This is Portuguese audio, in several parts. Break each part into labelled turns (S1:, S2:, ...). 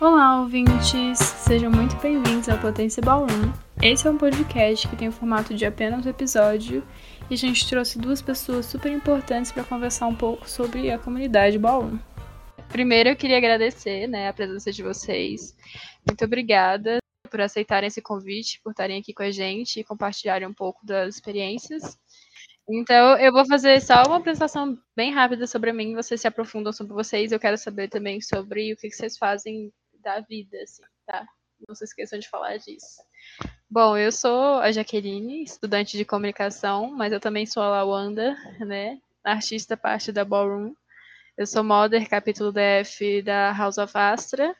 S1: Olá, ouvintes! Sejam muito bem-vindos ao Potência Ballroom. Esse é um podcast que tem o formato de apenas um episódio e a gente trouxe duas pessoas super importantes para conversar um pouco sobre a comunidade Ballroom. Primeiro, eu queria agradecer né, a presença de vocês. Muito obrigada por aceitarem esse convite, por estarem aqui com a gente e compartilharem um pouco das experiências. Então, eu vou fazer só uma apresentação bem rápida sobre mim, vocês se aprofundam sobre vocês, eu quero saber também sobre o que vocês fazem da vida, assim, tá? Não se esqueçam de falar disso. Bom, eu sou a Jaqueline, estudante de comunicação, mas eu também sou a Lawanda, né? Artista parte da Ballroom. Eu sou modder, capítulo DF da House of Astra.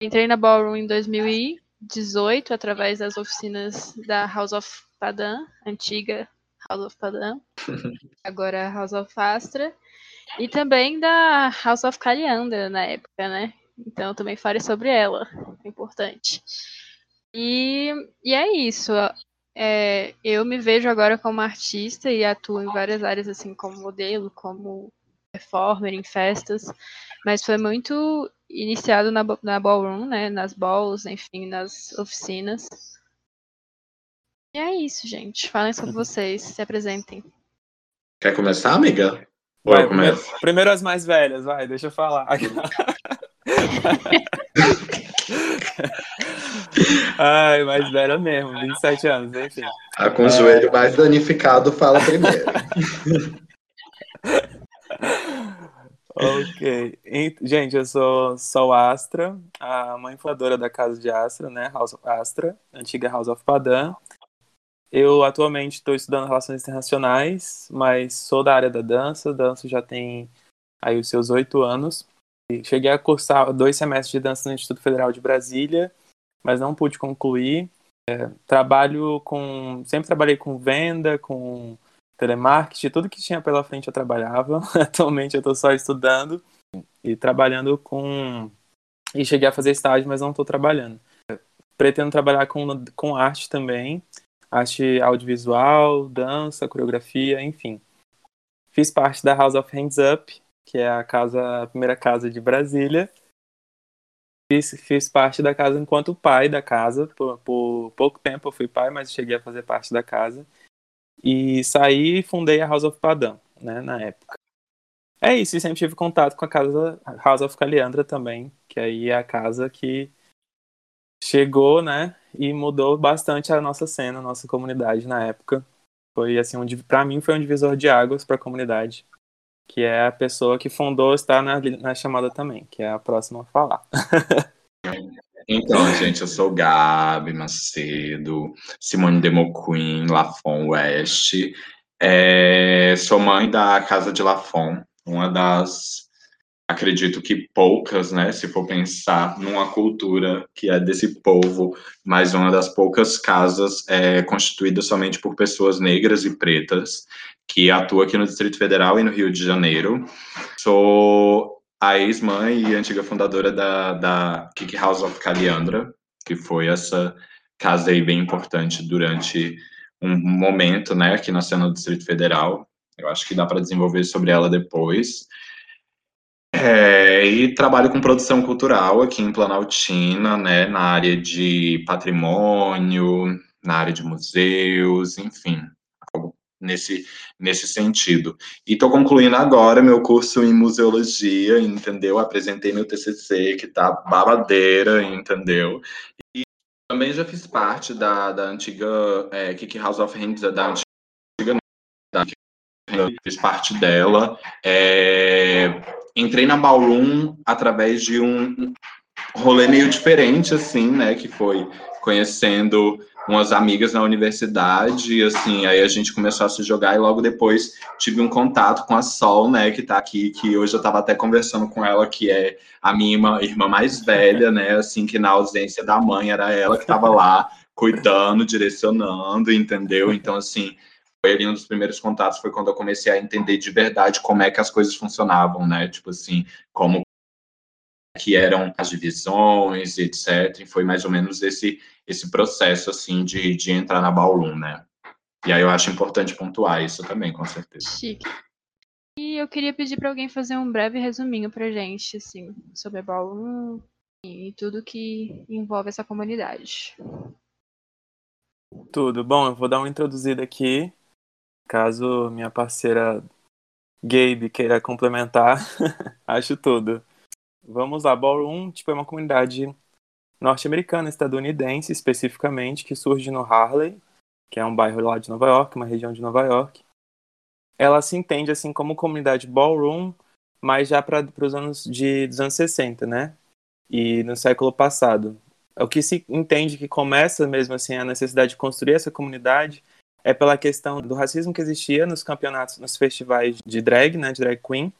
S1: Entrei na Ballroom em 2018 através das oficinas da House of Padam, antiga House of Padam, agora House of Astra, e também da House of Kaliandra na época, né? Então também fale sobre ela, é importante. E, e é isso. É, eu me vejo agora como artista e atuo em várias áreas, assim, como modelo, como performer em festas, mas foi muito iniciado na, na ballroom, né, nas balls, enfim, nas oficinas. E é isso, gente. Falem sobre vocês, se apresentem.
S2: Quer começar, amiga?
S3: Ou vai, primeiro, primeiro as mais velhas, vai, deixa eu falar. Ai, mais velha mesmo, 27 anos, enfim.
S2: Tá com o joelho mais danificado, fala primeiro.
S3: ok. Gente, eu sou Sol Astra, a mãe fundadora da Casa de Astra, né? House of Astra, antiga House of Padam. Eu atualmente estou estudando relações internacionais, mas sou da área da dança. Danço já tem aí os seus oito anos. Cheguei a cursar dois semestres de dança no Instituto Federal de Brasília, mas não pude concluir. É, trabalho com. Sempre trabalhei com venda, com telemarketing, tudo que tinha pela frente eu trabalhava. Atualmente eu estou só estudando e trabalhando com. E cheguei a fazer estágio, mas não estou trabalhando. Pretendo trabalhar com, com arte também, arte audiovisual, dança, coreografia, enfim. Fiz parte da House of Hands Up, que é a casa, a primeira casa de Brasília. Fiz, fiz parte da casa enquanto pai da casa. Por, por pouco tempo eu fui pai, mas cheguei a fazer parte da casa. E saí e fundei a House of Padam, né, na época. É isso, e sempre tive contato com a casa House of Caliandra também, que aí é a casa que chegou, né, e mudou bastante a nossa cena, a nossa comunidade na época. Foi assim, um, para mim foi um divisor de águas para a comunidade que é a pessoa que fundou, está na, na chamada também, que é a próxima a falar.
S2: Então, gente, eu sou Gabi Macedo, Simone Demoquin, Lafon West. É, sou mãe da Casa de Lafon, uma das, acredito que poucas, né, se for pensar numa cultura que é desse povo, mas uma das poucas casas é, constituída somente por pessoas negras e pretas que atua aqui no Distrito Federal e no Rio de Janeiro. Sou a ex-mãe e antiga fundadora da, da Kick House of Caliandra, que foi essa casa aí bem importante durante um momento, né, aqui na cena do Distrito Federal. Eu acho que dá para desenvolver sobre ela depois. É, e trabalho com produção cultural aqui em Planaltina, né, na área de patrimônio, na área de museus, enfim, algo nesse, nesse sentido. E estou concluindo agora meu curso em museologia, entendeu? Apresentei meu TCC, que tá babadeira, entendeu? E também já fiz parte da, da antiga é, Kiki House of Hands, da antiga da, fiz parte dela. É, entrei na Ballroom através de um rolê meio diferente, assim, né? Que foi conhecendo umas amigas na universidade, e assim, aí a gente começou a se jogar e logo depois tive um contato com a Sol, né, que tá aqui, que hoje eu tava até conversando com ela, que é a minha irmã, irmã mais velha, né, assim, que na ausência da mãe era ela que tava lá cuidando, direcionando, entendeu? Então, assim, foi ali um dos primeiros contatos, foi quando eu comecei a entender de verdade como é que as coisas funcionavam, né, tipo assim, como que eram as divisões, etc. E foi mais ou menos esse esse processo assim de, de entrar na Ballroom, né? E aí eu acho importante pontuar isso também, com certeza.
S1: Chique. E E eu queria pedir para alguém fazer um breve resuminho pra gente, assim, sobre a Ballroom e tudo que envolve essa comunidade.
S3: Tudo. Bom, eu vou dar uma introduzida aqui, caso minha parceira Gabe queira complementar. Acho tudo. Vamos lá, Ballroom, tipo, é uma comunidade norte-americana, estadunidense, especificamente, que surge no Harley, que é um bairro lá de Nova York, uma região de Nova York. Ela se entende assim como comunidade ballroom, mas já para os anos de dos anos 60, né? E no século passado. O que se entende que começa mesmo assim a necessidade de construir essa comunidade é pela questão do racismo que existia nos campeonatos, nos festivais de drag, né, de drag queen,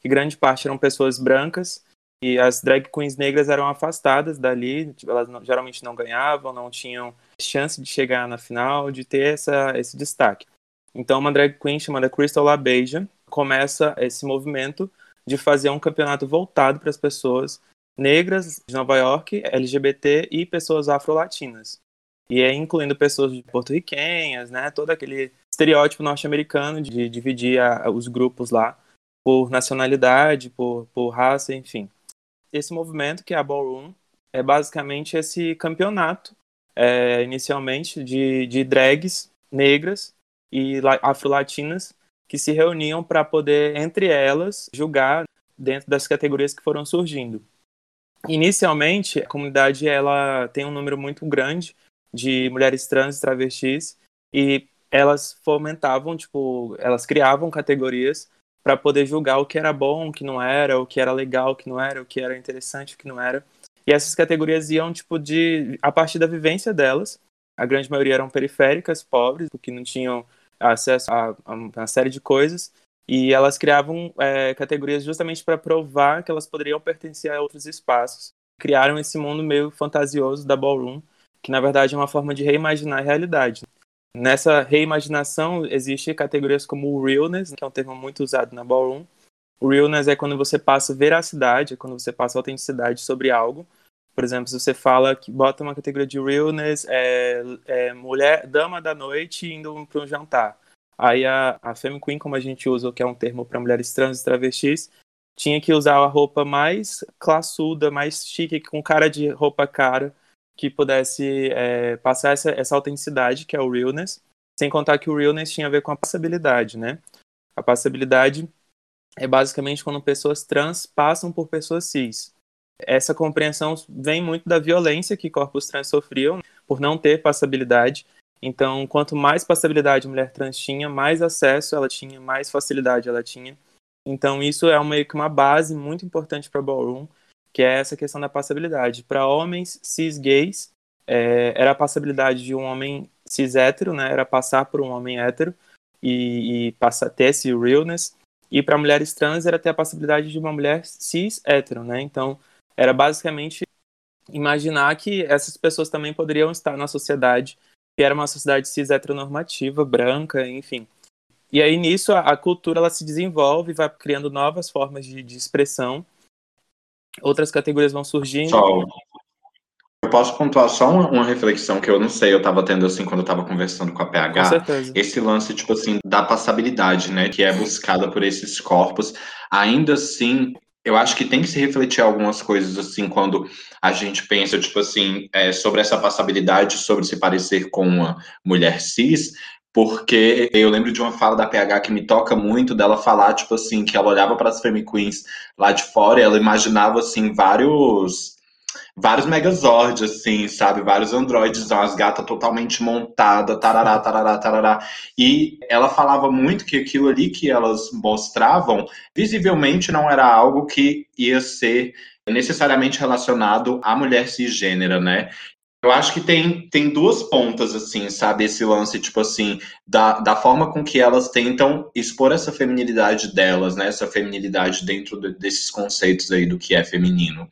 S3: que grande parte eram pessoas brancas e as drag queens negras eram afastadas dali, tipo, elas não, geralmente não ganhavam, não tinham chance de chegar na final, de ter essa, esse destaque. Então, uma drag queen chamada Crystal LaBeija começa esse movimento de fazer um campeonato voltado para as pessoas negras de Nova York, LGBT e pessoas afro-latinas. E é incluindo pessoas porto-riquenhas, né? Todo aquele estereótipo norte-americano de dividir a, os grupos lá por nacionalidade, por, por raça, enfim. Esse movimento, que é a Ballroom, é basicamente esse campeonato, é, inicialmente, de, de drags negras e afro-latinas que se reuniam para poder, entre elas, julgar dentro das categorias que foram surgindo. Inicialmente, a comunidade ela tem um número muito grande de mulheres trans e travestis e elas fomentavam, tipo, elas criavam categorias para poder julgar o que era bom, o que não era, o que era legal, o que não era, o que era interessante, o que não era. E essas categorias iam tipo de a partir da vivência delas. A grande maioria eram periféricas, pobres, porque não tinham acesso a, a uma série de coisas. E elas criavam é, categorias justamente para provar que elas poderiam pertencer a outros espaços. Criaram esse mundo meio fantasioso da ballroom, que na verdade é uma forma de reimaginar a realidade. Nessa reimaginação, existem categorias como o realness, que é um termo muito usado na ballroom. O realness é quando você passa veracidade, é quando você passa autenticidade sobre algo. Por exemplo, se você fala que bota uma categoria de realness, é, é mulher, dama da noite indo para um jantar. Aí a, a Femme Queen, como a gente usa, que é um termo para mulheres trans e travestis, tinha que usar a roupa mais classuda, mais chique, com cara de roupa cara, que pudesse é, passar essa, essa autenticidade, que é o realness, sem contar que o realness tinha a ver com a passabilidade, né? A passabilidade é basicamente quando pessoas trans passam por pessoas cis. Essa compreensão vem muito da violência que corpos trans sofriam por não ter passabilidade. Então, quanto mais passabilidade a mulher trans tinha, mais acesso ela tinha, mais facilidade ela tinha. Então, isso é que uma base muito importante para Ballroom, que é essa questão da passabilidade. Para homens cis gays, é, era a passabilidade de um homem cis hétero, né? Era passar por um homem hétero e, e passar, ter esse realness. E para mulheres trans era ter a passabilidade de uma mulher cis hétero, né? Então, era basicamente imaginar que essas pessoas também poderiam estar na sociedade, que era uma sociedade cis heteronormativa, branca, enfim. E aí nisso a, a cultura ela se desenvolve, vai criando novas formas de, de expressão outras categorias vão surgindo. Só,
S2: eu posso pontuar só uma, uma, reflexão que eu não sei, eu estava tendo assim quando eu estava conversando com a PH.
S3: Com certeza.
S2: Esse lance, tipo assim, da passabilidade, né, que é buscada por esses corpos. Ainda assim, eu acho que tem que se refletir algumas coisas, assim, quando a gente pensa, tipo assim, é, sobre essa passabilidade, sobre se parecer com uma mulher cis, porque eu lembro de uma fala da PH que me toca muito, dela falar, tipo assim, que ela olhava para as Femme Queens lá de fora e ela imaginava, assim, vários vários megazords, assim, sabe? Vários androides, umas gatas totalmente montadas, tarará, tarará, tarará. E ela falava muito que aquilo ali que elas mostravam, visivelmente não era algo que ia ser necessariamente relacionado à mulher cisgênera, né? Eu acho que tem, tem duas pontas, assim, sabe? Esse lance, tipo assim, da, da forma com que elas tentam expor essa feminilidade delas, né? Essa feminilidade dentro de, desses conceitos aí do que é feminino.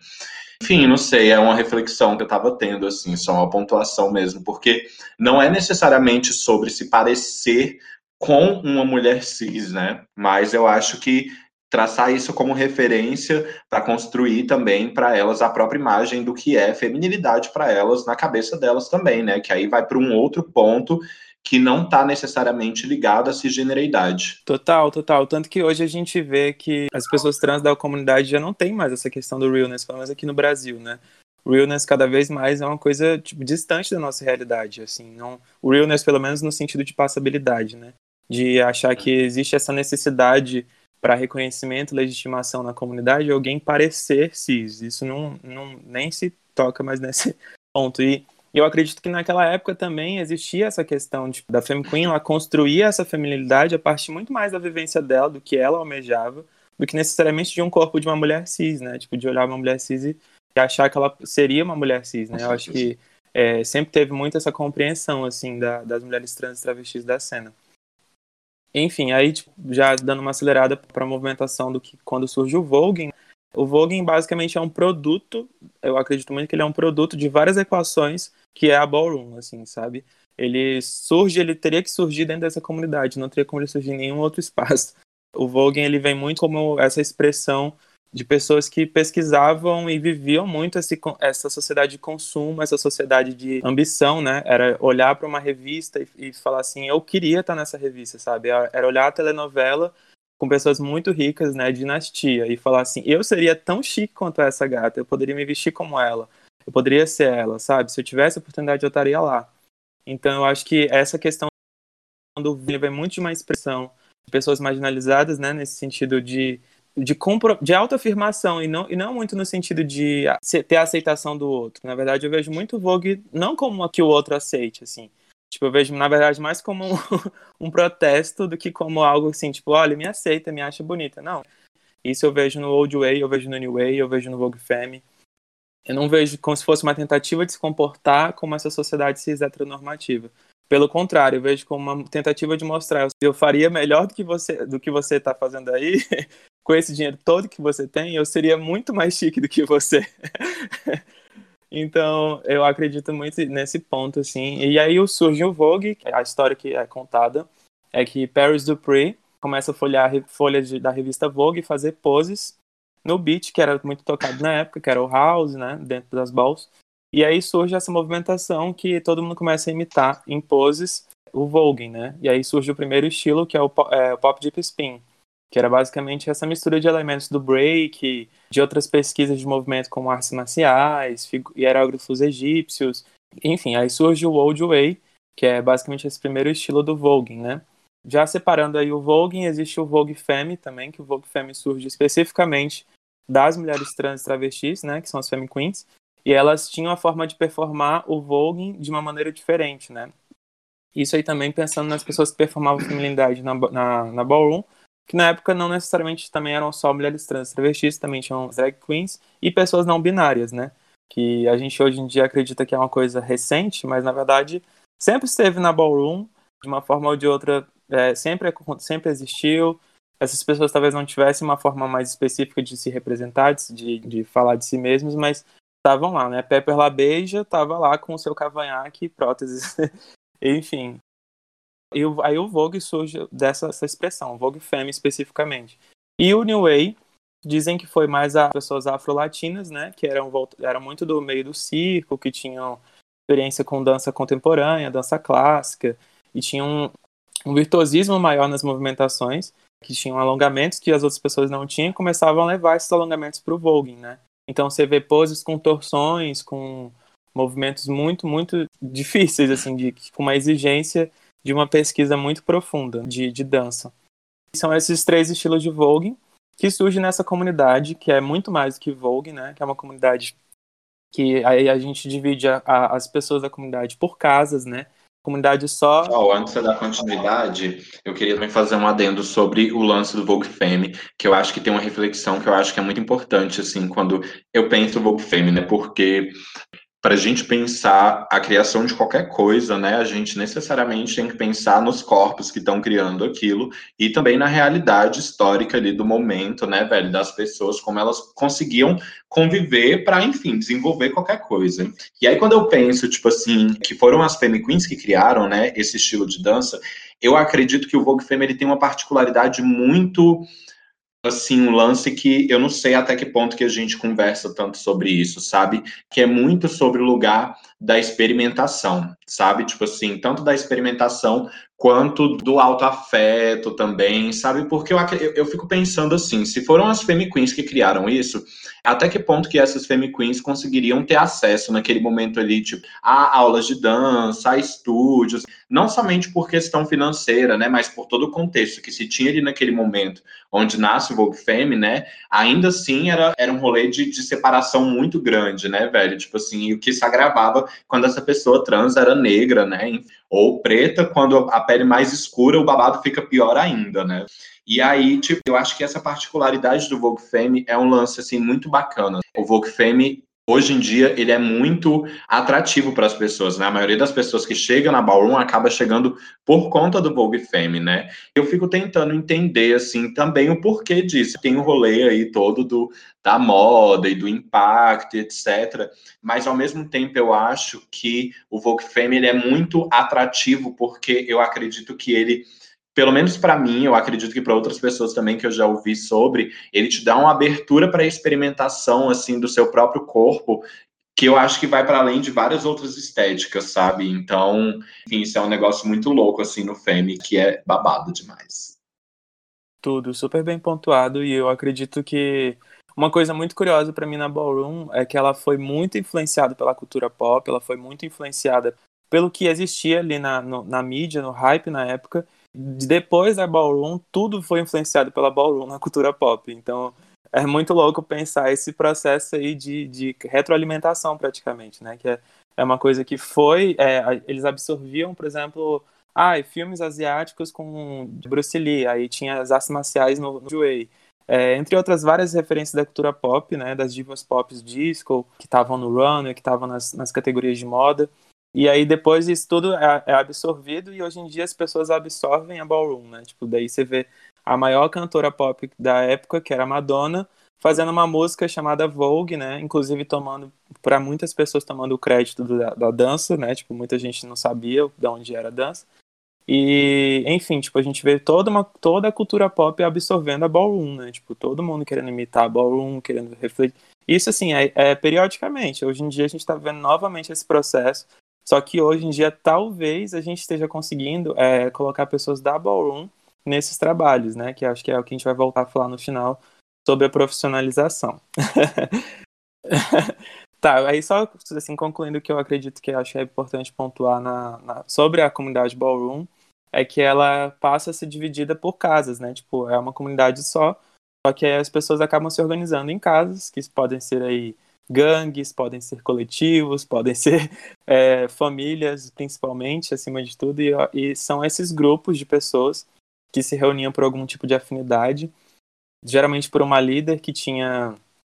S2: Enfim, não sei, é uma reflexão que eu tava tendo, assim, só uma pontuação mesmo, porque não é necessariamente sobre se parecer com uma mulher cis, né? Mas eu acho que traçar isso como referência para construir também para elas a própria imagem do que é feminilidade para elas na cabeça delas também, né? Que aí vai para um outro ponto que não está necessariamente ligado à cisgeneridade.
S3: Total, total. Tanto que hoje a gente vê que as pessoas trans da comunidade já não tem mais essa questão do realness, pelo menos aqui no Brasil, né? Realness cada vez mais é uma coisa tipo, distante da nossa realidade, assim, não o realness pelo menos no sentido de passabilidade, né? De achar que existe essa necessidade para reconhecimento, legitimação na comunidade, alguém parecer cis. Isso não, não nem se toca mais nesse ponto. E eu acredito que naquela época também existia essa questão de, da Femme Queen, ela construía essa feminilidade a partir muito mais da vivência dela, do que ela almejava, do que necessariamente de um corpo de uma mulher cis, né? Tipo, de olhar uma mulher cis e, e achar que ela seria uma mulher cis, né? Eu acho que é, sempre teve muito essa compreensão, assim, da, das mulheres trans e travestis da cena. Enfim, aí tipo, já dando uma acelerada para a movimentação do que quando surge o Vogue, o Vogue basicamente é um produto, eu acredito muito que ele é um produto de várias equações que é a ballroom, assim, sabe? Ele surge, ele teria que surgir dentro dessa comunidade, não teria como ele surgir em nenhum outro espaço. O Vogue ele vem muito como essa expressão de pessoas que pesquisavam e viviam muito esse, essa sociedade de consumo, essa sociedade de ambição, né? Era olhar para uma revista e, e, falar assim, eu queria estar nessa revista, sabe? Era olhar a telenovela com pessoas muito ricas, né? Dinastia e falar assim, eu seria tão chique quanto essa gata, eu poderia me vestir como ela, eu poderia ser ela, sabe? Se eu tivesse a oportunidade, eu estaria lá. Então, eu acho que essa questão do vem muito de uma expressão de pessoas marginalizadas, né? Nesse sentido de de, compro, de autoafirmação e não, e não muito no sentido de ter a aceitação do outro. Na verdade, eu vejo muito Vogue não como que o outro aceite, assim. Tipo, eu vejo, na verdade, mais como um, um protesto do que como algo assim, tipo, olha, me aceita, me acha bonita. Não. Isso eu vejo no Old Way, eu vejo no New Way, eu vejo no Vogue Femme. Eu não vejo como se fosse uma tentativa de se comportar como essa sociedade cis heteronormativa. Pelo contrário, eu vejo como uma tentativa de mostrar eu faria melhor do que você do que você está fazendo aí com esse dinheiro todo que você tem, eu seria muito mais chique do que você. então, eu acredito muito nesse ponto, assim. E aí surge o Vogue, a história que é contada é que Paris Dupree começa a folhear folhas da revista Vogue e fazer poses no beat, que era muito tocado na época, que era o house, né, dentro das balls. E aí surge essa movimentação que todo mundo começa a imitar em poses o Vogue, né? E aí surge o primeiro estilo, que é o, é, o pop deep spin, que era basicamente essa mistura de elementos do break, de outras pesquisas de movimento como artes marciais, hierógrafos egípcios, enfim, aí surge o Old Way, que é basicamente esse primeiro estilo do Vogue, né? Já separando aí o Vogue, existe o Vogue Femme também, que o Vogue Femme surge especificamente das mulheres trans travestis, né, que são as Femme Queens, e elas tinham a forma de performar o Vogue de uma maneira diferente, né? Isso aí também pensando nas pessoas que performavam feminilidade na, na, na ballroom, que na época não necessariamente também eram só mulheres trans travestis, também tinham drag queens e pessoas não binárias, né? Que a gente hoje em dia acredita que é uma coisa recente, mas na verdade sempre esteve na ballroom, de uma forma ou de outra, é, sempre, sempre existiu. Essas pessoas talvez não tivessem uma forma mais específica de se representar, de, de falar de si mesmos, mas estavam lá, né? Pepper LaBeija estava lá com o seu cavanhaque próteses. Enfim, e aí o Vogue surge dessa expressão, Vogue Femme especificamente. E o New Way, dizem que foi mais a pessoas afro-latinas, né, que eram, eram muito do meio do circo, que tinham experiência com dança contemporânea, dança clássica, e tinham um, um virtuosismo maior nas movimentações, que tinham alongamentos que as outras pessoas não tinham, começavam a levar esses alongamentos para o Vogue, né. Então você vê poses com torções, com movimentos muito, muito difíceis, assim, de, com uma exigência de uma pesquisa muito profunda de, de dança. São esses três estilos de Vogue que surgem nessa comunidade, que é muito mais do que Vogue, né? Que é uma comunidade que aí a gente divide a, a, as pessoas da comunidade por casas, né? Comunidade só.
S2: Oh, antes da continuidade, eu queria também fazer um adendo sobre o lance do Vogue Femme, que eu acho que tem uma reflexão que eu acho que é muito importante, assim, quando eu penso Vogue Femme, né? Porque para a gente pensar a criação de qualquer coisa, né, a gente necessariamente tem que pensar nos corpos que estão criando aquilo e também na realidade histórica ali do momento, né, velho, das pessoas, como elas conseguiam conviver para, enfim, desenvolver qualquer coisa. E aí quando eu penso, tipo assim, que foram as Femme Queens que criaram, né, esse estilo de dança, eu acredito que o Vogue Femme ele tem uma particularidade muito assim, um lance que eu não sei até que ponto que a gente conversa tanto sobre isso, sabe? Que é muito sobre o lugar da experimentação, sabe? Tipo assim, tanto da experimentação quanto do autoafeto também, sabe? Porque eu, eu, fico pensando assim, se foram as Femi Queens que criaram isso, até que ponto que essas Femi Queens conseguiriam ter acesso naquele momento ali, tipo, a aulas de dança, a estúdios, não somente por questão financeira, né, mas por todo o contexto que se tinha ali naquele momento, onde nasce o Vogue Femme, né, ainda assim era, era um rolê de, de separação muito grande, né, velho? Tipo assim, o que se agravava quando essa pessoa trans era negra, né, ou preta, quando a pele mais escura, o babado fica pior ainda, né? E aí, tipo, eu acho que essa particularidade do Vogue Femme é um lance, assim, muito bacana. O Vogue Femme hoje em dia ele é muito atrativo para as pessoas, né? A maioria das pessoas que chegam na ballroom acaba chegando por conta do Vogue Femme, né? Eu fico tentando entender assim também o porquê disso. Tem o um rolê aí todo do da moda e do impacto, etc. Mas ao mesmo tempo eu acho que o Vogue Femme ele é muito atrativo porque eu acredito que ele pelo menos para mim, eu acredito que para outras pessoas também que eu já ouvi sobre, ele te dá uma abertura para experimentação assim do seu próprio corpo, que eu acho que vai para além de várias outras estéticas, sabe? Então, enfim, isso é um negócio muito louco assim no Femi, que é babado demais.
S3: Tudo super bem pontuado e eu acredito que uma coisa muito curiosa para mim na Ballroom é que ela foi muito influenciada pela cultura pop, ela foi muito influenciada pelo que existia ali na, no, na mídia, no hype na época, depois da Ballroom, tudo foi influenciado pela Ballroom na cultura pop. Então, é muito louco pensar esse processo aí de, de retroalimentação, praticamente, né? Que é, é uma coisa que foi... É, eles absorviam, por exemplo... Ah, filmes asiáticos com Bruce Lee, aí tinha as artes marciais no, no Way. É, entre outras várias referências da cultura pop, né, das divas pop disco, que estavam no runner, que estavam nas, nas categorias de moda. E aí depois isso tudo é, é, absorvido e hoje em dia as pessoas absorvem a ballroom, né? Tipo, daí você vê a maior cantora pop da época, que era Madonna, fazendo uma música chamada Vogue, né? Inclusive tomando, para muitas pessoas tomando o crédito da, da, dança, né? Tipo, muita gente não sabia de onde era a dança. E, enfim, tipo, a gente vê toda, uma, toda a cultura pop absorvendo a ballroom, né? Tipo, todo mundo querendo imitar a ballroom, querendo refletir. Isso, assim, é, é periodicamente. Hoje em dia a gente está vendo novamente esse processo só que hoje em dia, talvez a gente esteja conseguindo é, colocar pessoas da Ballroom nesses trabalhos, né? Que acho que é o que a gente vai voltar a falar no final sobre a profissionalização. tá, aí só assim, concluindo o que eu acredito que acho que é importante pontuar na, na, sobre a comunidade Ballroom, é que ela passa a ser dividida por casas, né? Tipo, é uma comunidade só, só que as pessoas acabam se organizando em casas, que podem ser aí gangues, podem ser coletivos, podem ser é, famílias, principalmente, acima de tudo, e, e, são esses grupos de pessoas que se reuniam por algum tipo de afinidade, geralmente por uma líder que tinha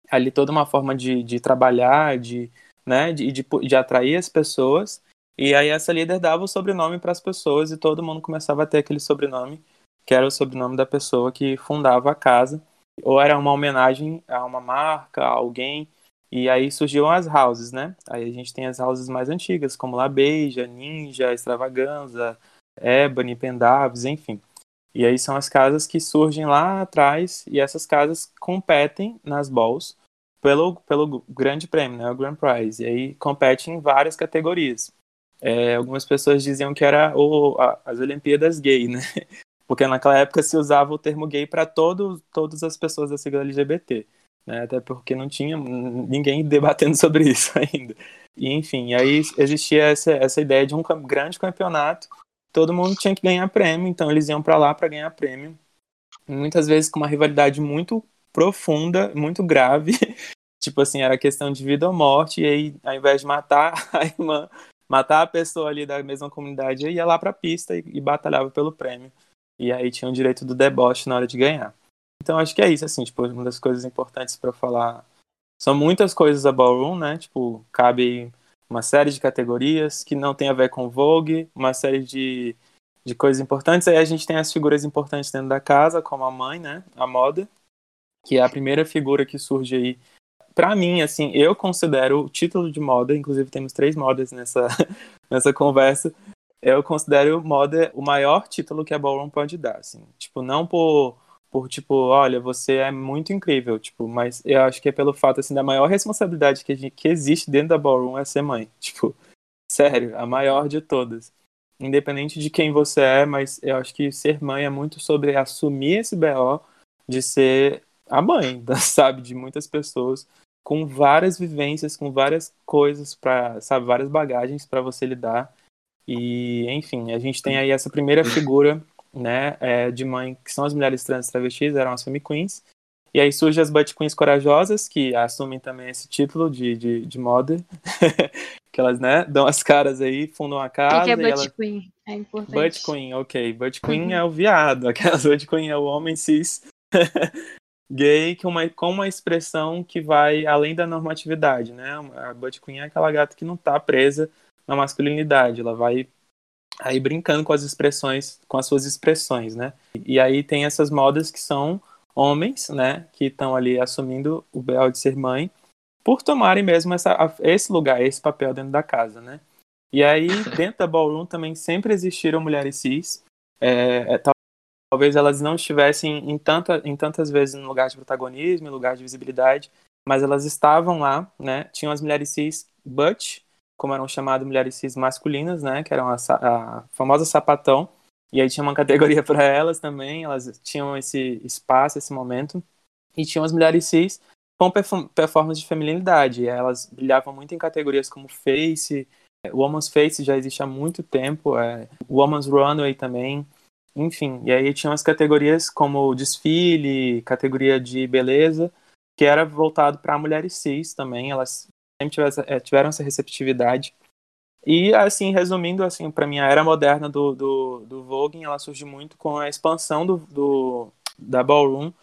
S3: ali toda uma forma de, de trabalhar, de, né, de, de, de atrair as pessoas, e aí essa líder dava o sobrenome para as pessoas e todo mundo começava a ter aquele sobrenome, que era o sobrenome da pessoa que fundava a casa, ou era uma homenagem a uma marca, a alguém, e aí surgiram as houses, né? Aí a gente tem as houses mais antigas, como La Beija, Ninja, Extravaganza, Ebony, Pendavis, enfim. E aí são as casas que surgem lá atrás e essas casas competem nas balls pelo, pelo grande prêmio, né? O Grand Prize. E aí competem em várias categorias. É, algumas pessoas diziam que era o, a, as Olimpíadas gay, né? Porque naquela época se usava o termo gay para todas as pessoas da sigla LGBT né? Até porque não tinha ninguém debatendo sobre isso ainda. E, enfim, aí existia essa, essa ideia de um grande campeonato, todo mundo tinha que ganhar prêmio, então eles iam para lá para ganhar prêmio. Muitas vezes com uma rivalidade muito profunda, muito grave. tipo assim, era questão de vida ou morte, e aí, ao invés de matar a irmã, matar a pessoa ali da mesma comunidade, ia lá pra pista e, e batalhava pelo prêmio. E aí tinha o direito do deboche na hora de ganhar. Então acho que é isso, assim, tipo, uma das coisas importantes para falar. São muitas coisas a Ballroom, né? Tipo, cabe uma série de categorias que não tem a ver com Vogue, uma série de, de coisas importantes. Aí a gente tem as figuras importantes dentro da casa, como a mãe, né? A moda, que é a primeira figura que surge aí. Para mim, assim, eu considero o título de moda, inclusive temos três modas nessa, nessa conversa. Eu considero moda o maior título que a Ballroom pode dar, assim. Tipo, não por por tipo, olha, você é muito incrível, tipo, mas eu acho que é pelo fato assim da maior responsabilidade que, gente, que existe dentro da ballroom é ser mãe, tipo, Sério, a maior de todas. Independente de quem você é, mas eu acho que ser mãe é muito sobre assumir esse BO de ser a mãe, sabe, de muitas pessoas com várias vivências, com várias coisas para, sabe, várias bagagens para você lidar. E, enfim, a gente tem aí essa primeira figura, né, é, de mãe, que são as mulheres trans travestis, eram as femme queens. E aí surgem as butt queens corajosas, que assumem também esse título de, de, de moda. que elas, né, dão as caras aí, fundam a casa. O
S1: que, é butt
S3: ela...
S1: queen? É importante.
S3: Butt queen, ok. Butt queen uhum. é o viado, aquelas butt queen é o homem cis gay com uma, com uma expressão que vai além da normatividade, né? A butt queen é aquela gata que não tá presa na masculinidade, ela vai aí brincando com as expressões, com as suas expressões, né? E aí tem essas modas que são homens, né, que estão ali assumindo o BL de ser mãe, por tomarem mesmo essa, esse lugar, esse papel dentro da casa, né? E aí, dentro da Ballroom também sempre existiram mulheres cis, é, é, talvez elas não estivessem em, tanta, em tantas vezes no lugar de protagonismo, em lugar de visibilidade, mas elas estavam lá, né? Tinham as mulheres cis butch, como eram chamadas mulheres cis masculinas, né? Que eram a, a famosa sapatão. E aí tinha uma categoria para elas também, elas tinham esse espaço, esse momento. E tinham as mulheres cis com performance de feminilidade. Elas brilhavam muito em categorias como face, Woman's Face já existe há muito tempo, é, Woman's Runway também. Enfim, e aí tinha as categorias como desfile, categoria de beleza, que era voltado para mulheres cis também, elas sempre eh, tiveram essa receptividade. E, assim, resumindo, assim, para mim, a era moderna do, do, do Vogue, ela surge muito com a expansão do, do da Ballroom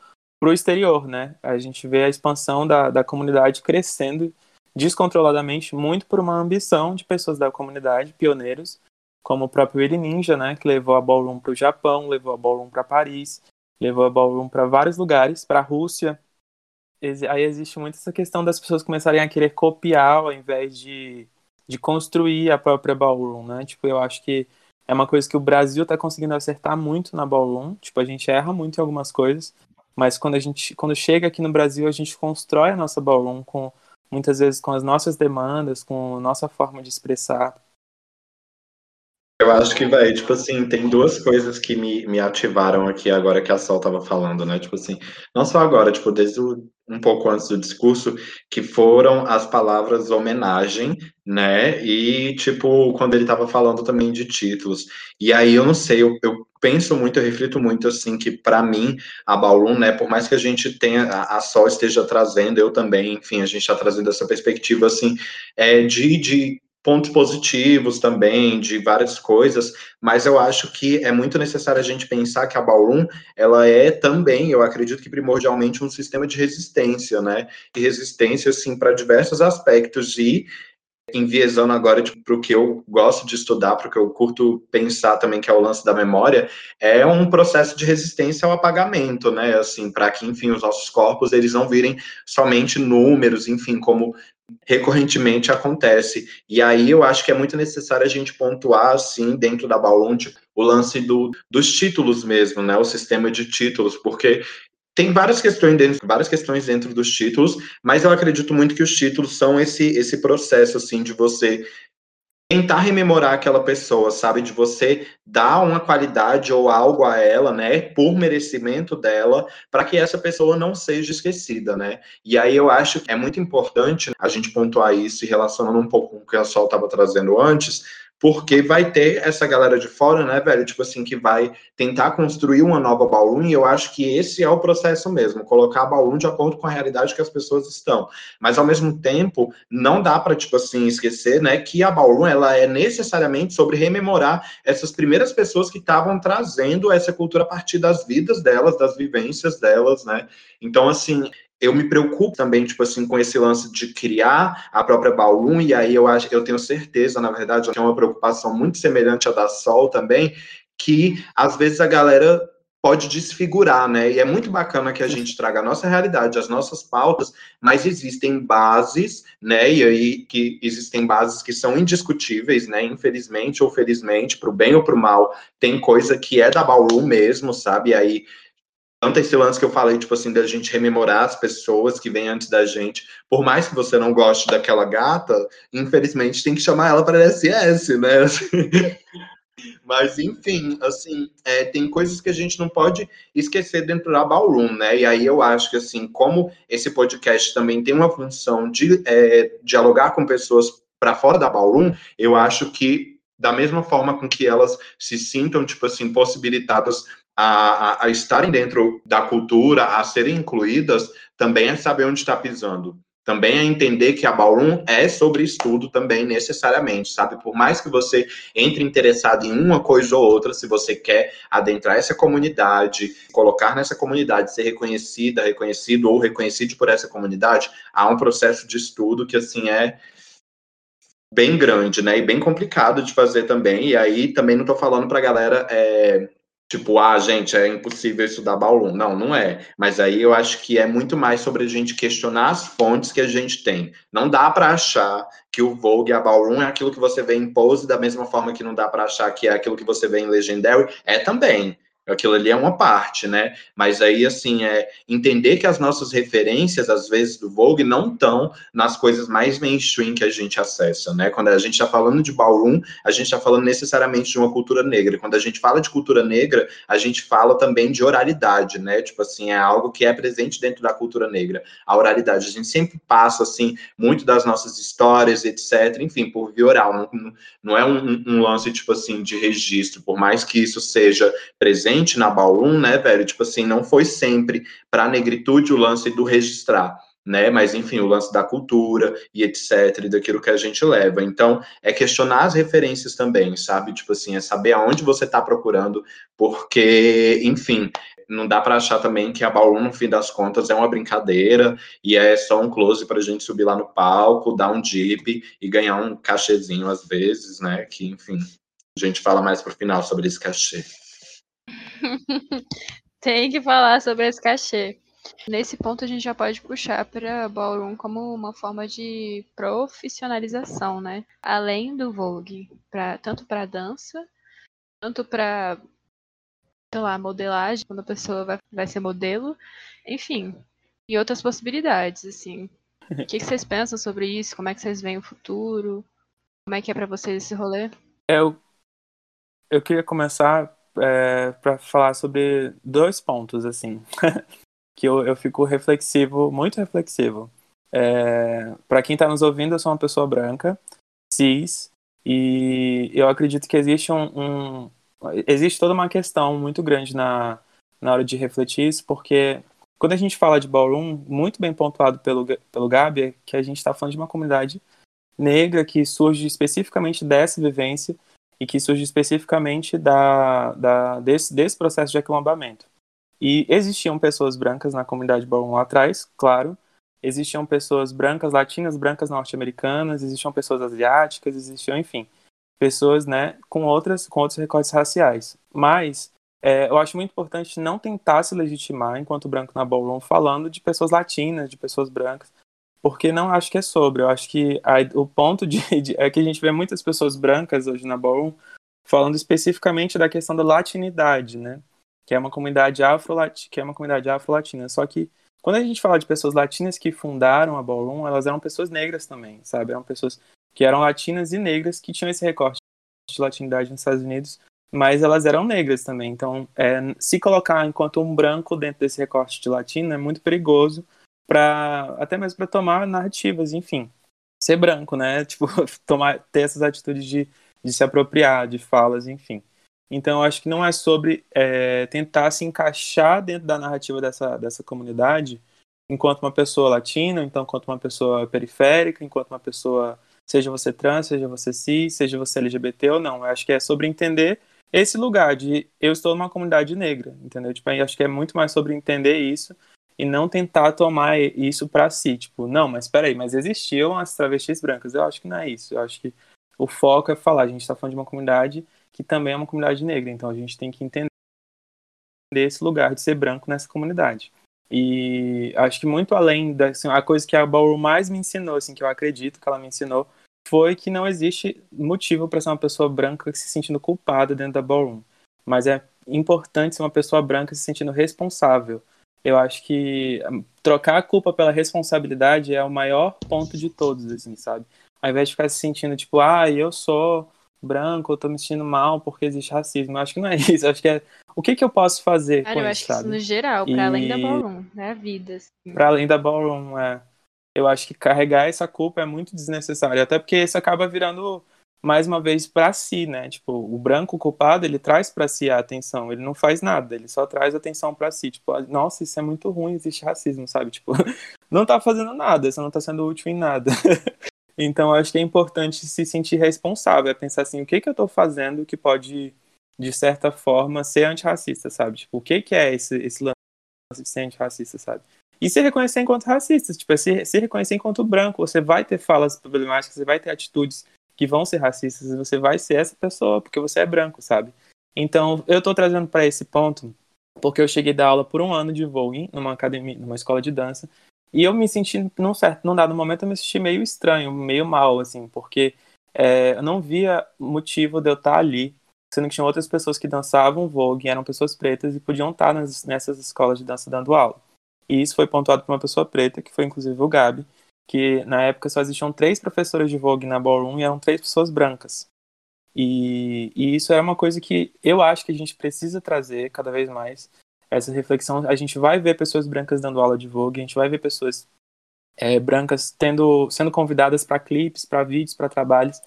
S3: para o exterior, né? A gente vê a expansão da, da comunidade crescendo descontroladamente, muito por uma ambição de pessoas da comunidade, pioneiros, como o próprio Willy Ninja, né, que levou a ballroom para o Japão, levou a ballroom para Paris, levou a ballroom para vários lugares, para a Rússia. Aí existe muito essa questão das pessoas começarem a querer copiar ao invés de, de construir a própria ballroom, né? Tipo, eu acho que é uma coisa que o Brasil está conseguindo acertar muito na ballroom. Tipo, a gente erra muito em algumas coisas, mas quando a gente quando chega aqui no Brasil, a gente constrói a nossa ballroom com muitas vezes com as nossas demandas, com a nossa forma de expressar
S2: eu acho que, vai, tipo assim, tem duas coisas que me, me ativaram aqui agora que a Sol tava falando, né? Tipo assim, não só agora, tipo, desde o, um pouco antes do discurso, que foram as palavras homenagem, né? E, tipo, quando ele tava falando também de títulos. E aí, eu não sei, eu, eu penso muito, eu reflito muito, assim, que para mim, a Ballroom, né, por mais que a gente tenha, a, a Sol esteja trazendo, eu também, enfim, a gente está trazendo essa perspectiva, assim, é, de, de pontos positivos também de várias coisas, mas eu acho que é muito necessário a gente pensar que a Ballroom, ela é também, eu acredito que primordialmente um sistema de resistência, né? De resistência, assim, para diversos aspectos e enviesando agora tipo, para o que eu gosto de estudar, para o que eu curto pensar também, que é o lance da memória, é um processo de resistência ao apagamento, né? Assim, para que, enfim, os nossos corpos eles não virem somente números, enfim, como recorrentemente acontece. E aí eu acho que é muito necessário a gente pontuar, assim, dentro da Balonte, o lance do, dos títulos mesmo, né? O sistema de títulos, porque tem várias questões dentro, várias questões dentro dos títulos, mas eu acredito muito que os títulos são esse esse processo assim de você tentar rememorar aquela pessoa, sabe? De você dar uma qualidade ou algo a ela, né? Por merecimento dela, para que essa pessoa não seja esquecida, né? E aí eu acho que é muito importante a gente pontuar isso e relacionando um pouco com o que a Sol estava trazendo antes, porque vai ter essa galera de fora, né, velho, tipo assim, que vai tentar construir uma nova Ballroom, e eu acho que esse é o processo mesmo, colocar a Ballroom de acordo com a realidade que as pessoas estão. Mas, ao mesmo tempo, não dá para, tipo assim, esquecer, né, que a Ballroom, ela é necessariamente sobre rememorar essas primeiras pessoas que estavam trazendo essa cultura a partir das vidas delas, das vivências delas, né, então, assim, eu me preocupo também, tipo assim, com esse lance de criar a própria Ballroom, e aí eu acho, eu tenho certeza, na verdade, que é uma preocupação muito semelhante à da Sol também, que às vezes a galera pode desfigurar, né? E é muito bacana que a gente traga a nossa realidade, as nossas pautas, mas existem bases, né? E aí que existem bases que são indiscutíveis, né? Infelizmente ou felizmente, para o bem ou para o mal, tem coisa que é da Ballroom mesmo, sabe? E aí esse lance que eu falei, tipo assim, da gente rememorar as pessoas que vêm antes da gente. Por mais que você não goste daquela gata, infelizmente tem que chamar ela para SS, né? Mas, enfim, assim, é, tem coisas que a gente não pode esquecer dentro da Ballroom, né? E aí eu acho que, assim, como esse podcast também tem uma função de é, dialogar com pessoas para fora da Ballroom, eu acho que, da mesma forma com que elas se sintam, tipo assim, possibilitadas a, a, a estarem dentro da cultura, a serem incluídas, também é saber onde está pisando. Também é entender que a Ballroom é sobre estudo também, necessariamente, sabe? Por mais que você entre interessado em uma coisa ou outra, se você quer adentrar essa comunidade, colocar nessa comunidade, ser reconhecida, reconhecido ou reconhecido por essa comunidade, há um processo de estudo que, assim, é bem grande, né? E bem complicado de fazer também. E aí também não estou falando para a galera é, Tipo, ah, gente, é impossível estudar Ballroom. Não, não é. Mas aí eu acho que é muito mais sobre a gente questionar as fontes que a gente tem. Não dá para achar que o Vogue e a Ballroom é aquilo que você vê em Pose, da mesma forma que não dá para achar que é aquilo que você vê em Legendary. É também. Aquilo ali é uma parte, né? Mas aí, assim, é entender que as nossas referências, às vezes, do Vogue, não estão nas coisas mais mainstream que a gente acessa, né? Quando a gente está falando de ballroom, a gente está falando necessariamente de uma cultura negra. Quando a gente fala de cultura negra, a gente fala também de oralidade, né? Tipo assim, é algo que é presente dentro da cultura negra. A oralidade. A gente sempre passa, assim, muito das nossas histórias, etc., enfim, por via oral. Não, não é um, um lance, tipo assim, de registro, por mais que isso seja presente na Ballroom, né, velho? Tipo assim, não foi sempre para a negritude o lance do registrar, né? Mas enfim, o lance da cultura e etc, e daquilo que a gente leva. Então, é questionar as referências também, sabe? Tipo assim, é saber aonde você está procurando, porque, enfim, não dá para achar também que a Ballroom, no fim das contas, é uma brincadeira e é só um close para a gente subir lá no palco, dar um dip e ganhar um cachezinho às vezes, né? Que, enfim, a gente fala mais pro final sobre esse cachê.
S1: Tem que falar sobre esse cachê. Nesse ponto a gente já pode puxar para Ballroom como uma forma de profissionalização, né? Além do Vogue, pra, tanto para dança, tanto para sei lá, modelagem, quando a pessoa vai, vai ser modelo, enfim, e outras possibilidades, assim. O que, que, vocês pensam sobre isso? Como é que vocês veem o futuro? Como é que é para vocês esse rolê?
S3: Eu, eu queria começar é, para falar sobre dois pontos, assim, que eu, eu fico reflexivo, muito reflexivo. É, para quem está nos ouvindo, eu sou uma pessoa branca, cis, e eu acredito que existe um, um, existe toda uma questão muito grande na, na hora de refletir isso, porque quando a gente fala de ballroom, muito bem pontuado pelo, pelo Gabi, é que a gente está falando de uma comunidade negra que surge especificamente dessa vivência e que surge especificamente da, da, desse, desse processo de aquilombamento. E existiam pessoas brancas na comunidade ballroom lá atrás, claro, existiam pessoas brancas latinas, brancas norte-americanas, existiam pessoas asiáticas, existiam, enfim, pessoas, né, com outras, com outros recortes raciais. Mas é, eu acho muito importante não tentar se legitimar enquanto branco na ballroom falando de pessoas latinas, de pessoas brancas, porque não acho que é sobre. Eu acho que a, o ponto de, de, é que a gente vê muitas pessoas brancas hoje na Ballroom falando especificamente da questão da latinidade, né? Que é uma comunidade afro que é uma comunidade afro-latina. Só que quando a gente fala de pessoas latinas que fundaram a Ballroom, elas eram pessoas negras também, sabe? Eram pessoas que eram latinas e negras que tinham esse recorte de latinidade nos Estados Unidos, mas elas eram negras também. Então, é, se colocar enquanto um branco dentro desse recorte de latino é muito perigoso, para até mesmo para tomar narrativas, enfim, ser branco, né? Tipo, tomar ter essas atitudes de, de se apropriar de falas, enfim. Então, acho que não é sobre é, tentar se encaixar dentro da narrativa dessa, dessa comunidade enquanto uma pessoa latina, então enquanto uma pessoa periférica, enquanto uma pessoa, seja você trans, seja você cis, seja você LGBT ou não. Eu acho que é sobre entender esse lugar de eu estou numa comunidade negra, entendeu? Tipo, acho que é muito mais sobre entender isso e não tentar tomar isso para si, tipo, não, mas peraí, mas existiam as travestis brancas. Eu acho que não é isso. Eu acho que o foco é falar, a gente está falando de uma comunidade que também é uma comunidade negra, então a gente tem que entender esse lugar de ser branco nessa comunidade. E acho que muito além da assim, a coisa que a Ballroom mais me ensinou, assim, que eu acredito que ela me ensinou, foi que não existe motivo para ser uma pessoa branca se sentindo culpada dentro da Ballroom. Mas é importante ser uma pessoa branca se sentindo responsável. Eu acho que hum, trocar a culpa pela responsabilidade é o maior ponto de todos, assim, sabe? Ao invés de ficar se sentindo tipo, ah, eu sou branco, eu tô me sentindo mal porque existe racismo. Eu acho que não é isso. Eu acho que é o que, que eu posso fazer
S1: Cara,
S3: com
S1: eu
S3: isso,
S1: acho que
S3: sabe?
S1: isso no geral, pra
S3: E-
S1: além da ballroom, né? A vida. Assim.
S3: Para além da ballroom, é. Eu acho que carregar essa culpa é muito desnecessário, até porque isso acaba virando mais uma vez para si, né? Tipo, o branco culpado, ele traz para si a atenção, ele não faz nada, ele só traz atenção para si, tipo, nossa, isso é muito ruim, existe racismo, sabe? Tipo, não tá fazendo nada, você não tá sendo útil em nada. então, acho que é importante se sentir responsável, é pensar assim, o que que eu tô fazendo que pode de certa forma ser antirracista, sabe? Tipo, o que que é esse esse lance de ser antirracista, sabe? E se reconhecer enquanto racista, tipo, se, se reconhecer enquanto branco, você vai ter falas problemáticas, você vai ter atitudes que vão ser racistas, e você vai ser essa pessoa, porque você é branco, sabe? Então, eu tô trazendo para esse ponto, porque eu cheguei a dar aula por um ano de voguing numa academia, numa escola de dança, e eu me senti, num certo, num dado momento, eu me senti meio estranho, meio mal, assim, porque é, eu não via motivo de eu estar ali, sendo que tinham outras pessoas que dançavam voguing, eram pessoas pretas e podiam estar nas, nessas escolas de dança dando aula. E isso foi pontuado por uma pessoa preta, que foi inclusive o Gabi, que na época só existiam três professoras de Vogue na Ballroom e eram três pessoas brancas. E, e isso é uma coisa que eu acho que a gente precisa trazer cada vez mais. Essa reflexão, a gente vai ver pessoas brancas dando aula de Vogue, a gente vai ver pessoas é, brancas tendo, sendo convidadas para clipes, para vídeos, para trabalhos.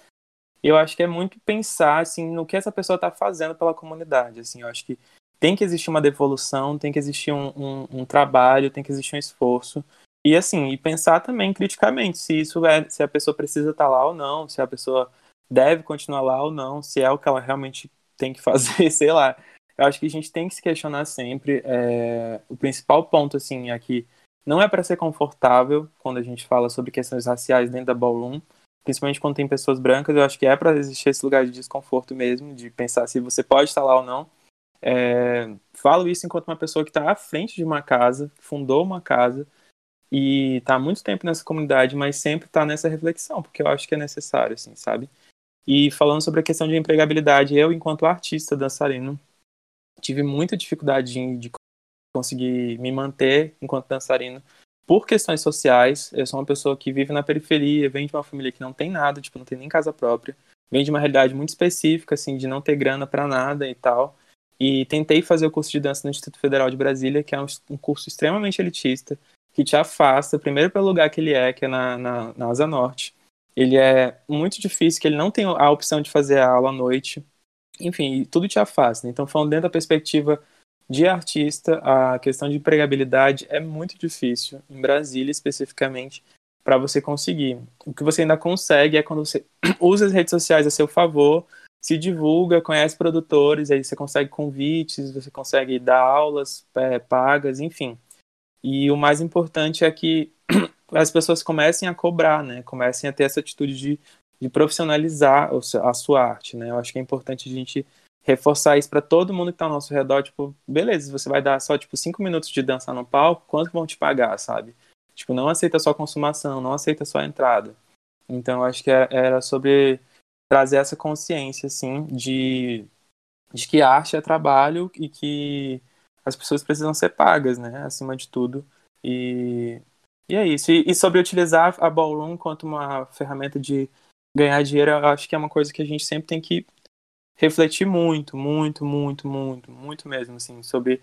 S3: Eu acho que é muito pensar assim no que essa pessoa está fazendo pela comunidade. Assim, eu acho que tem que existir uma devolução, tem que existir um, um, um, trabalho, tem que existir um esforço. E assim, e pensar também criticamente se isso é, se a pessoa precisa estar lá ou não, se a pessoa deve continuar lá ou não, se é o que ela realmente tem que fazer, sei lá. Eu acho que a gente tem que se questionar sempre. É, o principal ponto, assim, é não é para ser confortável quando a gente fala sobre questões raciais dentro da ballroom, principalmente quando tem pessoas brancas. Eu acho que é para existir esse lugar de desconforto mesmo, de pensar se você pode estar lá ou não. É, falo isso enquanto uma pessoa que está à frente de uma casa, fundou uma casa e está há muito tempo nessa comunidade, mas sempre está nessa reflexão, porque eu acho que é necessário, assim, sabe? E falando sobre a questão de empregabilidade, eu, enquanto artista dançarino, tive muita dificuldade de, conseguir me manter enquanto dançarino por questões sociais. Eu sou uma pessoa que vive na periferia, vem de uma família que não tem nada, tipo, não tem nem casa própria, vem de uma realidade muito específica, assim, de não ter grana para nada e tal. E tentei fazer o curso de dança no Instituto Federal de Brasília, que é um curso extremamente elitista, que te afasta, primeiro pelo lugar que ele é, que é na, na, na Asa Norte. Ele é muito difícil, que ele não tem a opção de fazer a aula à noite. Enfim, tudo te afasta. Então, falando dentro da perspectiva de artista, a questão de empregabilidade é muito difícil, em Brasília especificamente, para você conseguir. O que você ainda consegue é quando você usa as redes sociais a seu favor, se divulga, conhece produtores, aí você consegue convites, você consegue dar aulas é, pagas, enfim. E o mais importante é que as pessoas comecem a cobrar, né? Comecem a ter essa atitude de, de profissionalizar a sua arte, né? Eu acho que é importante a gente reforçar isso para todo mundo que está ao nosso redor, tipo, beleza, você vai dar só, tipo, cinco minutos de dançar no palco, quanto vão te pagar, sabe? Tipo, não aceita só consumação, não aceita só entrada. Então, acho que era sobre trazer essa consciência, assim, de, de que arte é trabalho e que as pessoas precisam ser pagas, né, acima de tudo. E, e é isso. E, e, sobre utilizar a Ballroom quanto uma ferramenta de ganhar dinheiro, eu acho que é uma coisa que a gente sempre tem que refletir muito, muito, muito, muito, muito mesmo, assim, sobre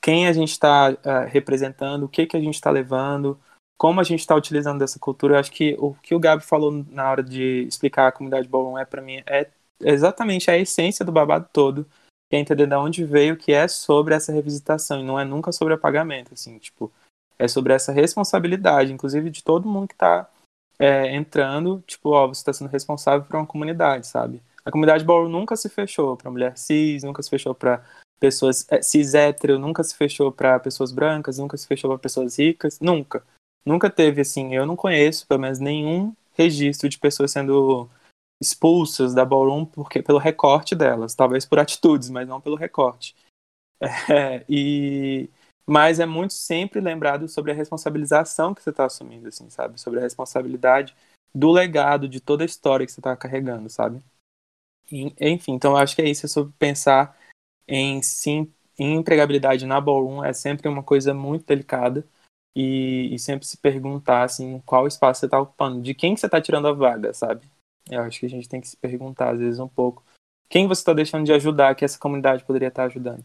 S3: quem a gente está uh, representando, o que, que a gente está levando, como a gente está utilizando dessa cultura. Eu acho que o que o Gabi falou na hora de explicar a comunidade Ballroom é, para mim, é exatamente a essência do babado todo, que é entender de onde veio, que é sobre essa revisitação, e não é nunca sobre apagamento, assim, tipo, é sobre essa responsabilidade, inclusive de todo mundo que está é, entrando, tipo, ó, você está sendo responsável por uma comunidade, sabe? A comunidade Ballroom nunca se fechou para mulher cis, nunca se fechou para pessoas cis hétero, nunca se fechou para pessoas brancas, nunca se fechou para pessoas ricas, nunca. Nunca teve, assim, eu não conheço, pelo menos, nenhum registro de pessoas sendo expulsas da Ballroom porque, pelo recorte delas, talvez por atitudes, mas não pelo recorte. É, e mas é muito sempre lembrado sobre a responsabilização que você está assumindo, assim, sabe? Sobre a responsabilidade do legado, de toda a história que você está carregando, sabe? Enfim, então eu acho que é isso, é sobre pensar em sim em empregabilidade na ballroom é sempre uma coisa muito delicada e, e sempre se perguntar assim qual espaço você está ocupando, de quem que você está tirando a vaga, sabe? Eu acho que a gente tem que se perguntar às vezes um pouco quem você está deixando de ajudar que essa comunidade poderia estar tá ajudando.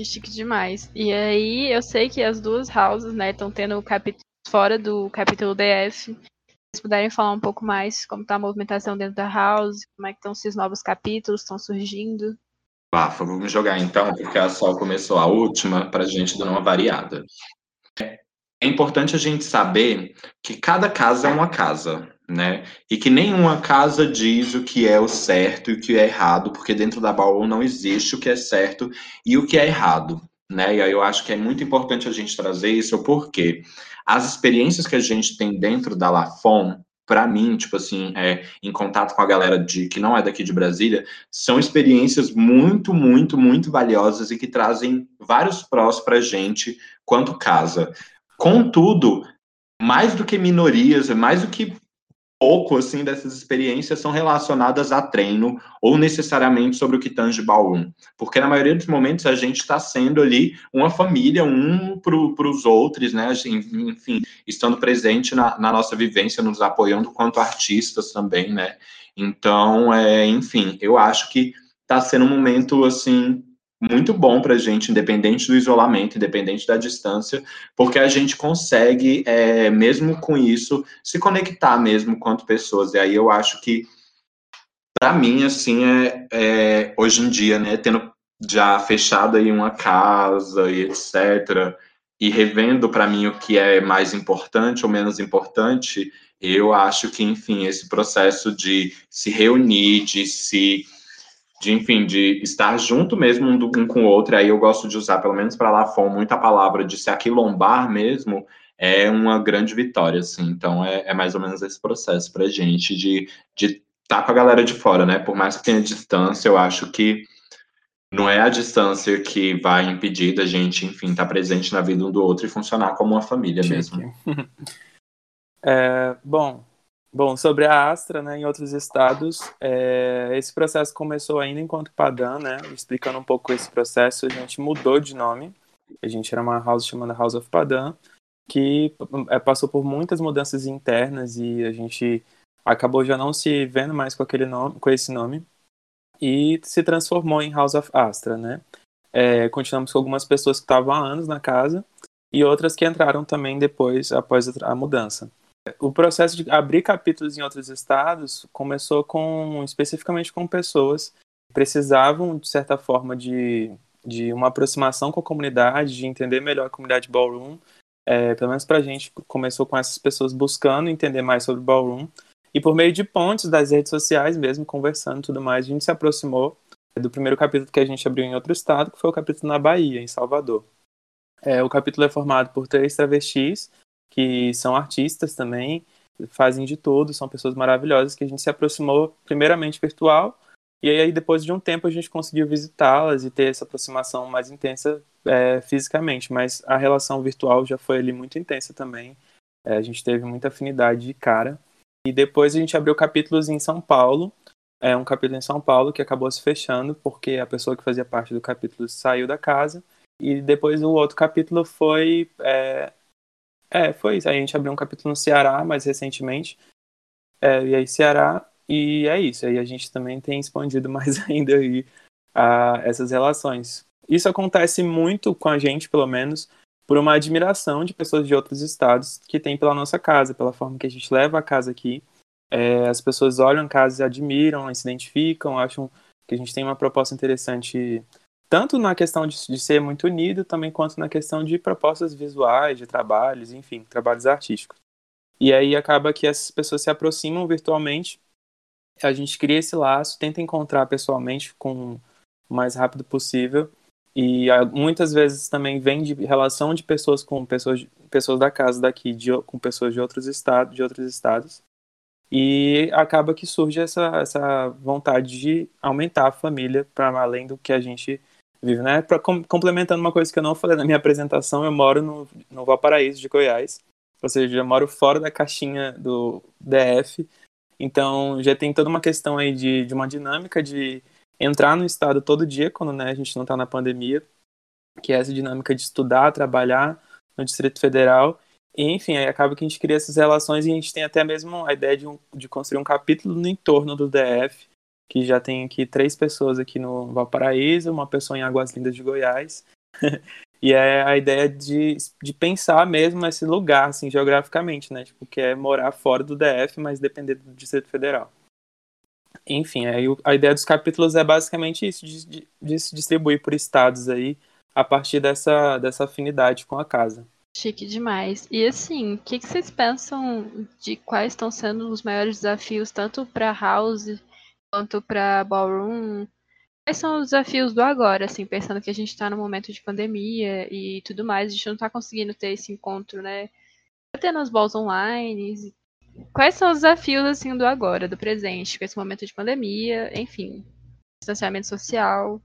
S1: Chique demais. E aí eu sei que as duas houses, né, estão tendo capítulos fora do capítulo DF. Se puderem falar um pouco mais como está a movimentação dentro da house, como é que estão esses novos capítulos, estão surgindo.
S2: Rafa, vamos jogar então, porque a Sol começou a última, para a gente dar uma variada. É importante a gente saber que cada casa é uma casa, né? E que nenhuma casa diz o que é o certo e o que é errado, porque dentro da Baú não existe o que é certo e o que é errado, né? E aí eu acho que é muito importante a gente trazer isso, porque as experiências que a gente tem dentro da Lafon, para mim, tipo assim, é, em contato com a galera de que não é daqui de Brasília, são experiências muito, muito, muito valiosas e que trazem vários prós para gente quanto casa. Contudo, mais do que minorias, mais do que pouco assim dessas experiências são relacionadas a treino ou necessariamente sobre o que tange Baum, porque na maioria dos momentos a gente está sendo ali uma família, um para os outros, né? Enfim, estando presente na, na, nossa vivência, nos apoiando quanto artistas também, né? Então, é, enfim, eu acho que está sendo um momento assim muito bom para a gente, independente do isolamento, independente da distância, porque a gente consegue, é, mesmo com isso, se conectar mesmo quanto pessoas. E aí eu acho que, para mim, assim, é, é, hoje em dia, né, tendo já fechado aí uma casa e etc., e revendo para mim o que é mais importante ou menos importante, eu acho que, enfim, esse processo de se reunir, de se de enfim, de estar junto mesmo um, com o outro. Aí eu gosto de usar, pelo menos para lá fora, muita palavra de se aquilombar mesmo, é uma grande vitória, assim. Então é, é mais ou menos esse processo para gente de de estar tá com a galera de fora, né? Por mais que tenha distância, eu acho que não é a distância que vai impedir da gente, enfim, estar tá presente na vida um do outro e funcionar como uma família Chique. mesmo.
S3: é, bom, Bom, sobre a Astra, né, em outros estados, é, esse processo começou ainda enquanto Padã, né, explicando um pouco esse processo, a gente mudou de nome, a gente era uma house chamada House of Padã, que é, passou por muitas mudanças internas e a gente acabou já não se vendo mais com aquele nome, com esse nome, e se transformou em House of Astra, né. É, continuamos com algumas pessoas que estavam há anos na casa e outras que entraram também depois, após a mudança. O processo de abrir capítulos em outros estados começou com especificamente com pessoas que precisavam, de certa forma, de, de uma aproximação com a comunidade, de entender melhor a comunidade ballroom. É, pelo menos para a gente, começou com essas pessoas buscando entender mais sobre ballroom. E por meio de pontes das redes sociais mesmo, conversando e tudo mais, a gente se aproximou do primeiro capítulo que a gente abriu em outro estado, que foi o capítulo na Bahia, em Salvador. É, o capítulo é formado por três travestis que são artistas também, fazem de tudo, são pessoas maravilhosas que a gente se aproximou primeiramente virtual e aí depois de um tempo a gente conseguiu visitá-las e ter essa aproximação mais intensa é, fisicamente, mas a relação virtual já foi ali muito intensa também. É, a gente teve muita afinidade de cara. E depois a gente abriu capítulos em São Paulo, é um capítulo em São Paulo que acabou se fechando porque a pessoa que fazia parte do capítulo saiu da casa. E depois o outro capítulo foi é, é, foi isso. A gente abriu um capítulo no Ceará mais recentemente. É, e aí Ceará, e é isso. Aí a gente também tem expandido mais ainda aí a, essas relações. Isso acontece muito com a gente, pelo menos, por uma admiração de pessoas de outros estados que tem pela nossa casa, pela forma que a gente leva a casa aqui. É, as pessoas olham a casa admiram, se identificam, acham que a gente tem uma proposta interessante tanto na questão de, de, ser muito unido, também quanto na questão de propostas visuais, de trabalhos, enfim, trabalhos artísticos. E aí acaba que essas pessoas se aproximam virtualmente, a gente cria esse laço, tenta encontrar pessoalmente com o mais rápido possível, e muitas vezes também vem de relação de pessoas com pessoas, pessoas da casa daqui, de, com pessoas de outros estados, de outros estados, e acaba que surge essa, essa vontade de aumentar a família para além do que a gente vive, né? Pra, com, complementando uma coisa que eu não falei na minha apresentação, eu moro no, no Valparaíso de Goiás, ou seja, eu moro fora da caixinha do DF, então já tem toda uma questão aí de, de uma dinâmica de, entrar no estado todo dia, quando né, a gente não está na pandemia, que é essa dinâmica de estudar, trabalhar no Distrito Federal. E, enfim, aí acaba que a gente cria essas relações e a gente tem até mesmo a ideia de, um, de construir um capítulo no entorno do DF, que já tem aqui três pessoas aqui no Valparaíso, uma pessoa em Águas Lindas de Goiás. e é a ideia de, de pensar mesmo esse lugar, assim, geograficamente, né? Tipo, que é morar fora do DF, mas depender do Distrito Federal. Enfim, aí a ideia dos capítulos é basicamente isso, de, de, de se distribuir por estados aí, a partir dessa, dessa afinidade com a casa.
S1: Chique demais. E assim, o que, que, vocês pensam de quais estão sendo os maiores desafios, tanto para House quanto para Ballroom? Quais são os desafios do agora, assim, pensando que a gente está no momento de pandemia e tudo mais, a gente não está conseguindo ter esse encontro, né? Até nas balls online. Quais são os desafios, assim, do agora, do presente, com esse momento de pandemia, enfim, distanciamento social?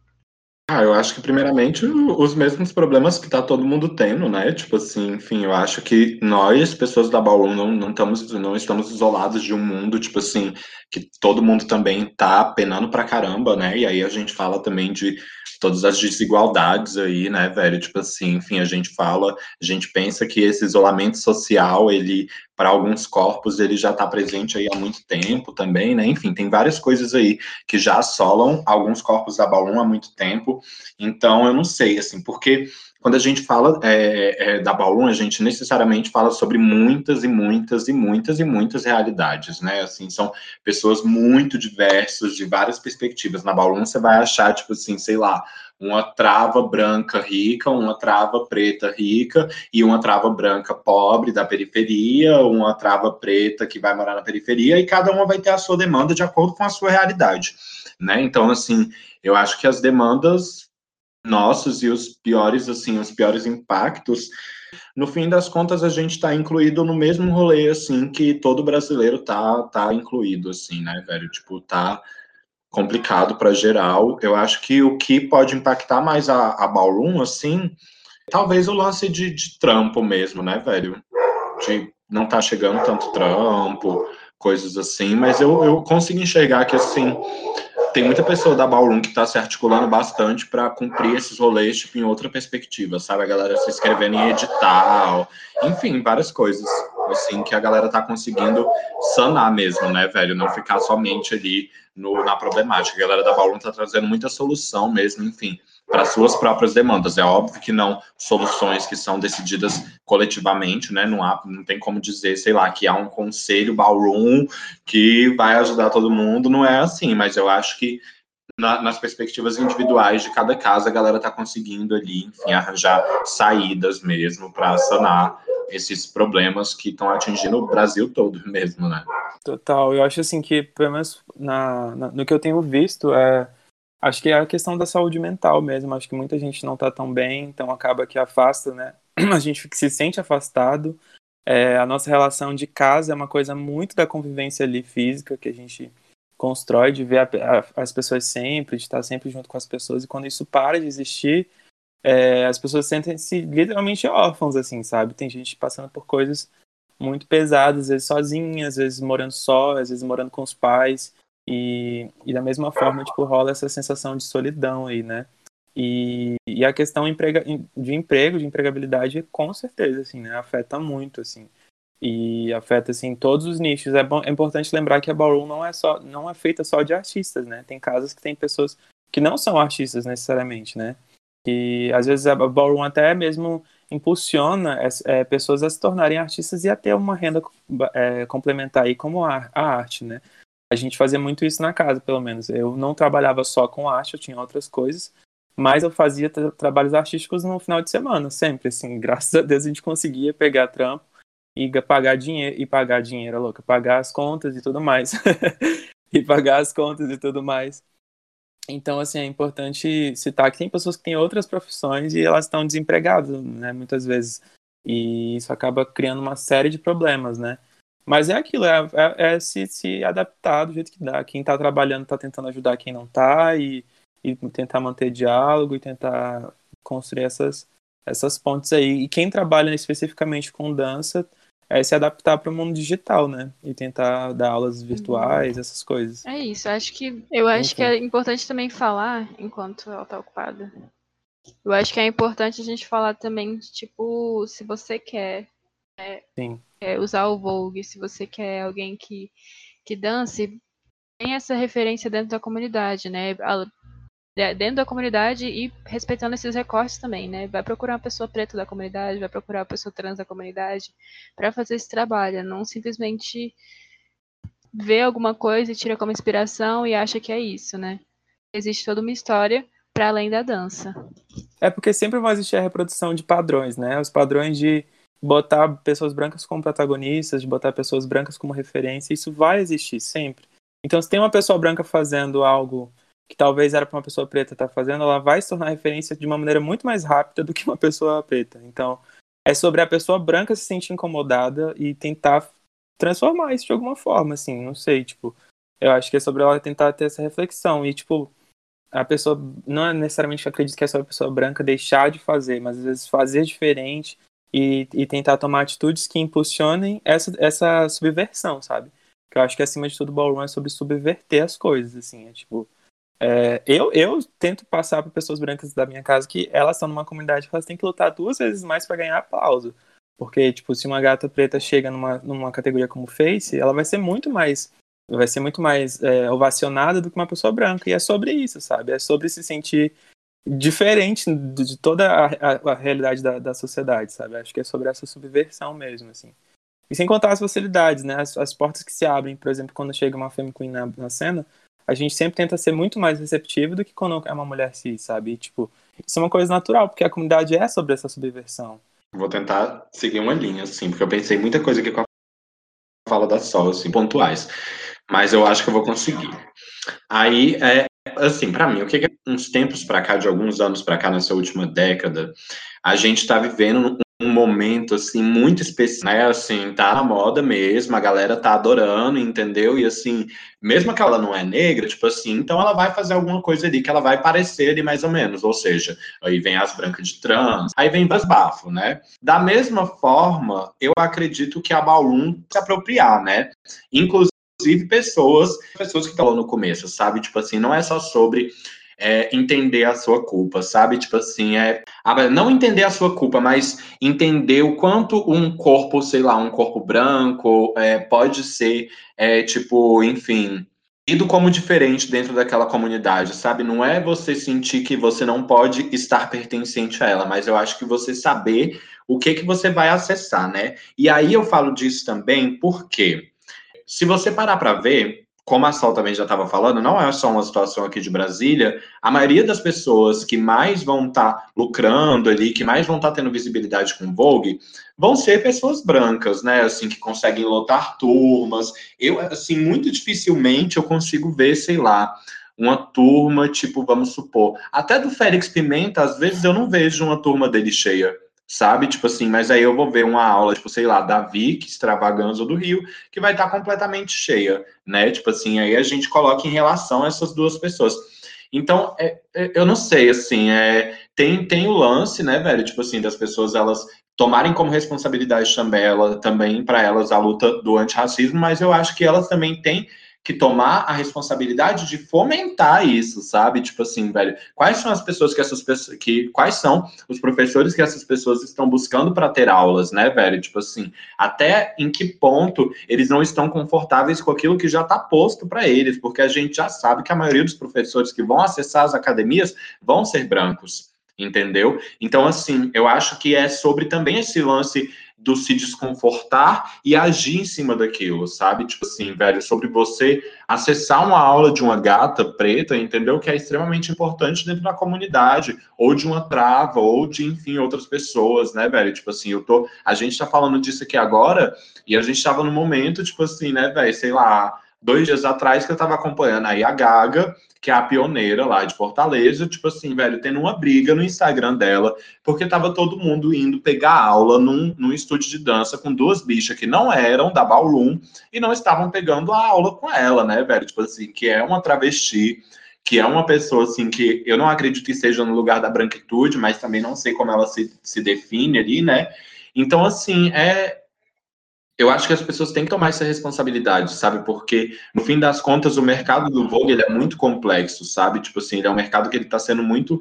S2: Ah, eu acho que primeiramente os mesmos problemas que tá todo mundo tendo, né? Tipo assim, enfim, eu acho que nós, pessoas da Ballroom, não, não, estamos, não estamos isolados de um mundo, tipo assim, que todo mundo também tá penando pra caramba, né? E aí a gente fala também de todas as desigualdades aí, né, velho? Tipo assim, enfim, a gente fala, a gente pensa que esse isolamento social, ele, para alguns corpos, ele já está presente aí há muito tempo também, né? Enfim, tem várias coisas aí que já assolam alguns corpos da Balloon há muito tempo. Então, eu não sei, assim, porque quando a gente fala é, é, da Ballroom, a gente necessariamente fala sobre muitas e muitas e muitas e muitas realidades, né? Assim, são pessoas muito diversas, de várias perspectivas. Na Ballroom você vai achar, tipo assim, sei lá, uma trava branca rica, uma trava preta rica e uma trava branca pobre da periferia, uma trava preta que vai morar na periferia, e cada uma vai ter a sua demanda de acordo com a sua realidade, né? Então, assim, eu acho que as demandas nossos e os piores, assim, os piores impactos, no fim das contas a gente está incluído no mesmo rolê, assim, que todo brasileiro tá, tá incluído, assim, né, velho? Tipo, tá complicado para geral. Eu acho que o que pode impactar mais a, a Ballroom, assim, talvez o lance de, de trampo mesmo, né, velho? De não tá chegando tanto trampo, coisas assim, mas eu, eu consigo enxergar que, assim, tem muita pessoa da Ballroom que está se articulando bastante para cumprir esses rolês tipo, em outra perspectiva, sabe? A galera se inscrevendo em edital, enfim, várias coisas, assim, que a galera tá conseguindo sanar mesmo, né, velho? Não ficar somente ali no, na problemática. A galera da Ballroom tá trazendo muita solução mesmo, enfim, para suas próprias demandas. É óbvio que não soluções que são decididas coletivamente, né? Não, há, não tem como dizer, sei lá, que há um conselho ballroom que vai ajudar todo mundo, não é assim, mas eu acho que na, nas perspectivas individuais de cada casa, a galera está conseguindo ali, enfim, arranjar saídas mesmo para sanar esses problemas que estão atingindo o Brasil todo mesmo, né?
S3: Total, eu acho assim que, pelo menos na, na, no que eu tenho visto, é Acho que é a questão da saúde mental mesmo. Acho que muita gente não está tão bem, então acaba que afasta, né? A gente se sente afastado. É, a nossa relação de casa é uma coisa muito da convivência ali física que a gente constrói, de ver a, a, as pessoas sempre, de estar sempre junto com as pessoas. E quando isso para de existir, é, as pessoas sentem-se literalmente órfãos, assim, sabe? Tem gente passando por coisas muito pesadas, às vezes sozinha, às vezes morando só, às vezes morando com os pais. E, e da mesma forma, tipo, rola essa sensação de solidão aí, né? E, e a questão de emprego, de empregabilidade, com certeza, assim, né? Afeta muito, assim. E afeta, assim, todos os nichos. É, bom, é importante lembrar que a Ballroom não é, só, não é feita só de artistas, né? Tem casas que tem pessoas que não são artistas necessariamente, né? E às vezes a Ballroom até mesmo impulsiona é, pessoas a se tornarem artistas e a ter uma renda é, complementar aí como a, a arte, né? A gente fazia muito isso na casa, pelo menos. Eu não trabalhava só com arte, eu tinha outras coisas, mas eu fazia tra trabalhos artísticos no final de semana, sempre, assim. Graças a Deus a gente conseguia pegar trampo e pagar dinheiro, e pagar dinheiro, louca, pagar as contas e tudo mais. e pagar as contas e tudo mais. Então, assim, é importante citar que tem pessoas que têm outras profissões e elas estão desempregadas, né, muitas vezes. E isso acaba criando uma série de problemas, né? Mas é aquilo, é, é, é, se, se adaptar do jeito que dá. Quem está trabalhando está tentando ajudar quem não está e, e tentar manter diálogo e tentar construir essas, essas pontes aí. E quem trabalha especificamente com dança é se adaptar para o mundo digital, né? E tentar dar aulas virtuais, essas coisas.
S1: É isso, acho que eu acho que é importante também falar, enquanto ela está ocupada. Eu acho que é importante a gente falar também, tipo, se você quer, é, quer usar o Vogue, se você quer alguém que, que dance, tem essa referência dentro da comunidade, né? dentro da comunidade e respeitando esses recortes também, né? Vai procurar uma pessoa preta da comunidade, vai procurar uma pessoa trans da comunidade para fazer esse trabalho, não simplesmente vê alguma coisa e tira como inspiração e acha que é isso, né? Existe toda uma história para além da dança.
S3: É porque sempre vai existir a reprodução de padrões, né? Os padrões de botar pessoas brancas como protagonistas, de botar pessoas brancas como referência, isso vai existir sempre. Então, se tem uma pessoa branca fazendo algo que talvez era para uma pessoa preta estar tá fazendo, ela vai se tornar referência de uma maneira muito mais rápida do que uma pessoa preta. Então, é sobre a pessoa branca se sentir incomodada e tentar transformar isso de alguma forma, assim, não sei, tipo, eu acho que é sobre ela tentar ter essa reflexão e, tipo, a pessoa, não é necessariamente acredito que é sobre a pessoa branca deixar de fazer, mas às vezes fazer diferente e, e tentar tomar atitudes que impulsionem essa, essa subversão, sabe? Que eu acho que acima de tudo o ballroom é sobre subverter as coisas, assim, é tipo, é, eu, eu tento passar para pessoas brancas da minha casa que elas estão numa comunidade que elas têm que lutar duas vezes mais para ganhar aplauso. Porque, tipo, se uma gata preta chega numa, numa categoria como Face, ela vai ser muito mais vai ser muito mais é, ovacionada do que uma pessoa branca. E é sobre isso, sabe? É sobre se sentir diferente de toda a, a, a realidade da, da sociedade, sabe? Acho que é sobre essa subversão mesmo, assim. E sem contar as facilidades, né? As, as portas que se abrem, por exemplo, quando chega uma femme queen na, na cena, a gente sempre tenta ser muito mais receptivo do que quando é uma mulher cis, sabe? E, tipo, isso é uma coisa natural, porque a comunidade é sobre essa subversão.
S2: Vou tentar seguir uma linha, assim, porque eu pensei muita coisa aqui com a fala da Sol, assim, pontuais. Mas eu acho que eu vou conseguir. Aí, é, assim, para mim, o que é uns tempos para cá, de alguns anos para cá, nessa última década, a gente está vivendo um momento assim muito especial, né? Assim, tá na moda mesmo, a galera tá adorando, entendeu? E assim, mesmo que ela não é negra, tipo assim, então ela vai fazer alguma coisa ali que ela vai parecer ali mais ou menos, ou seja, aí vem as brancas de trans, aí vem as bafo, né? Da mesma forma, eu acredito que a Balloon se apropriar, né? Inclusive pessoas, pessoas que estão no começo, sabe? Tipo assim, não é só sobre é, entender a sua culpa, sabe? Tipo assim, é não entender a sua culpa, mas entender o quanto um corpo, sei lá, um corpo branco é, pode ser, é, tipo, enfim, tido como diferente dentro daquela comunidade, sabe? Não é você sentir que você não pode estar pertencente a ela, mas eu acho que você saber o que que você vai acessar, né? E aí eu falo disso também porque se você parar para ver, como a Sol também já estava falando, não é só uma situação aqui de Brasília. A maioria das pessoas que mais vão estar tá lucrando ali, que mais vão estar tá tendo visibilidade com Vogue, vão ser pessoas brancas, né? Assim, que conseguem lotar turmas. Eu, assim, muito dificilmente eu consigo ver, sei lá, uma turma, tipo, vamos supor, até do Félix Pimenta, às vezes eu não vejo uma turma dele cheia sabe? Tipo assim, mas aí eu vou ver uma aula, tipo, sei lá, da Vic, Extravaganza do Rio, que vai estar completamente cheia, né? Tipo assim, aí a gente coloca em relação essas duas pessoas. Então, é, é, eu não sei, assim, é, tem, tem o lance, né, velho? Tipo assim, das pessoas, elas tomarem como responsabilidade também, ela, também para elas a luta do antirracismo, mas eu acho que elas também têm que tomar a responsabilidade de fomentar isso, sabe? Tipo assim, velho, quais são as pessoas que essas pessoas que quais são os professores que essas pessoas estão buscando para ter aulas, né, velho? Tipo assim, até em que ponto eles não estão confortáveis com aquilo que já está posto para eles, porque a gente já sabe que a maioria dos professores que vão acessar as academias vão ser brancos entendeu? Então, assim, eu acho que é sobre também esse lance do se desconfortar e agir em cima daquilo, sabe? Tipo assim, velho, sobre você acessar uma aula de uma gata preta, entendeu? Que é extremamente importante dentro da comunidade, ou de uma trava, ou de, enfim, outras pessoas, né, velho? Tipo assim, eu tô. A gente tá falando disso aqui agora, e a gente tava no momento, tipo assim, né, velho, sei lá, dois dias atrás que eu tava acompanhando aí a Gaga, que é a pioneira lá de Fortaleza, tipo assim, velho, tendo uma briga no Instagram dela, porque tava todo mundo indo pegar aula num, num estúdio de dança com duas bichas que não eram da Ballroom e não estavam pegando a aula com ela, né, velho? Tipo assim, que é uma travesti, que é uma pessoa, assim, que eu não acredito que seja no lugar da branquitude, mas também não sei como ela se, se define ali, né? Então, assim, é, eu acho que as pessoas têm que tomar essa responsabilidade, sabe? Porque, no fim das contas, o mercado do Vogue ele é muito complexo, sabe? Tipo assim, ele é um mercado que ele tá sendo muito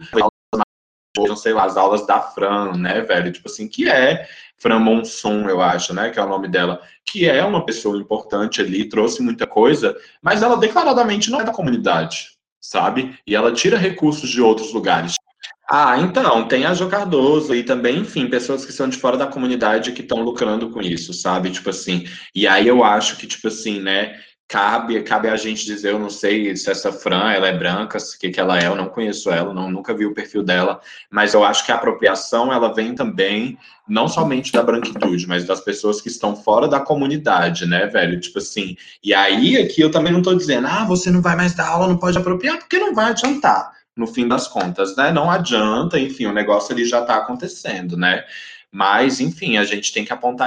S2: sei lá, as aulas da Fran, né, velho? Tipo assim, que é Fran Monson, eu acho, né, que é o nome dela, que é uma pessoa importante ali, trouxe muita coisa, mas ela declaradamente não é da comunidade, sabe? E ela tira recursos de outros lugares. Ah, então, tem a Jo Cardoso e também, enfim, pessoas que são de fora da comunidade que estão lucrando com isso, sabe? Tipo assim, e aí eu acho que, tipo assim, né, cabe, cabe a gente dizer, eu não sei se essa Fran, ela é branca, o que, que ela é, eu não conheço ela, não, nunca vi o perfil dela, mas eu acho que a apropriação, ela vem também, não somente da branquitude, mas das pessoas que estão fora da comunidade, né, velho, tipo assim, e aí aqui eu também não tô dizendo, ah, você não vai mais dar aula, não pode apropriar, porque não vai adiantar, no fim das contas, né, não adianta, enfim, o negócio ali já tá acontecendo, né, mas, enfim, a gente tem que apontar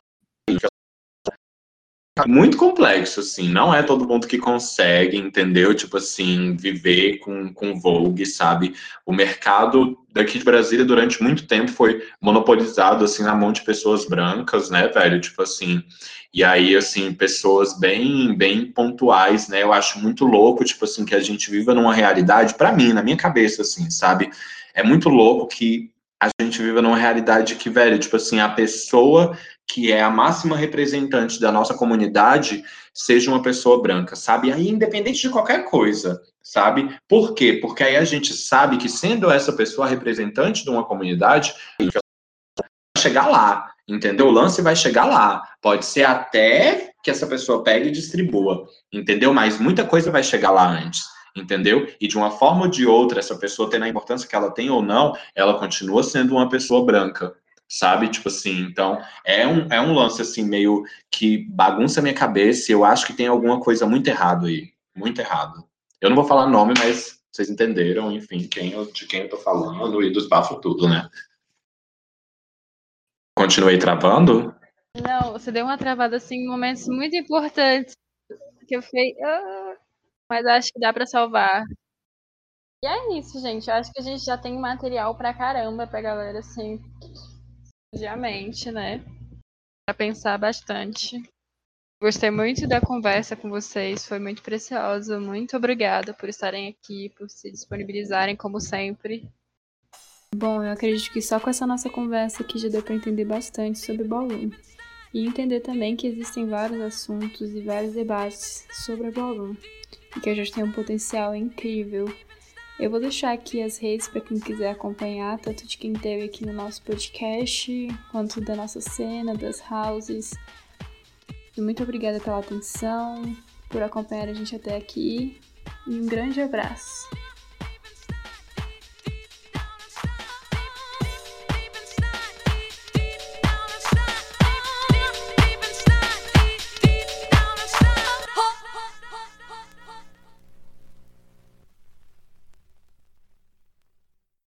S2: muito complexo, assim, não é todo mundo que consegue, entendeu? Tipo assim, viver com, com Vogue, sabe? O mercado daqui de Brasília durante muito tempo foi monopolizado, assim, na mão de pessoas brancas, né, velho? Tipo assim, e aí, assim, pessoas bem, bem pontuais, né? Eu acho muito louco, tipo assim, que a gente viva numa realidade, para mim, na minha cabeça, assim, sabe? É muito louco que a gente viva numa realidade que, velho, tipo assim, a pessoa que é a máxima representante da nossa comunidade seja uma pessoa branca, sabe? Aí, independente de qualquer coisa, sabe? Por quê? Porque aí a gente sabe que, sendo essa pessoa representante de uma comunidade, vai chegar lá, entendeu? O lance vai chegar lá. Pode ser até que essa pessoa pegue e distribua, entendeu? Mas muita coisa vai chegar lá antes entendeu? E de uma forma ou de outra, essa pessoa tendo a importância que ela tem ou não, ela continua sendo uma pessoa branca, sabe? Tipo assim, então é um, é um lance assim meio que bagunça minha cabeça e eu acho que tem alguma coisa muito errado aí, muito errado. Eu não vou falar nome, mas vocês entenderam, enfim, quem eu, de quem eu tô falando e dos bafos tudo, né? Continuei travando?
S1: Não, você deu uma travada assim em momentos muito importantes que eu fiquei, ah, mas acho que dá para salvar. E é isso, gente. Eu acho que a gente já tem material pra caramba pra galera assim Obviamente, né? Para pensar bastante. Gostei muito da conversa com vocês, foi muito preciosa. Muito obrigada por estarem aqui, por se disponibilizarem como sempre. Bom, eu acredito que só com essa nossa conversa aqui já deu para entender bastante sobre Ballroom. E entender também que existem vários assuntos e vários debates sobre a Ballroom. E que a gente tem um potencial incrível eu vou deixar aqui as redes para quem quiser acompanhar, tanto de quem teve aqui no nosso podcast, quanto da nossa cena, das houses. Muito obrigada pela atenção, por acompanhar a gente até aqui. E um grande abraço.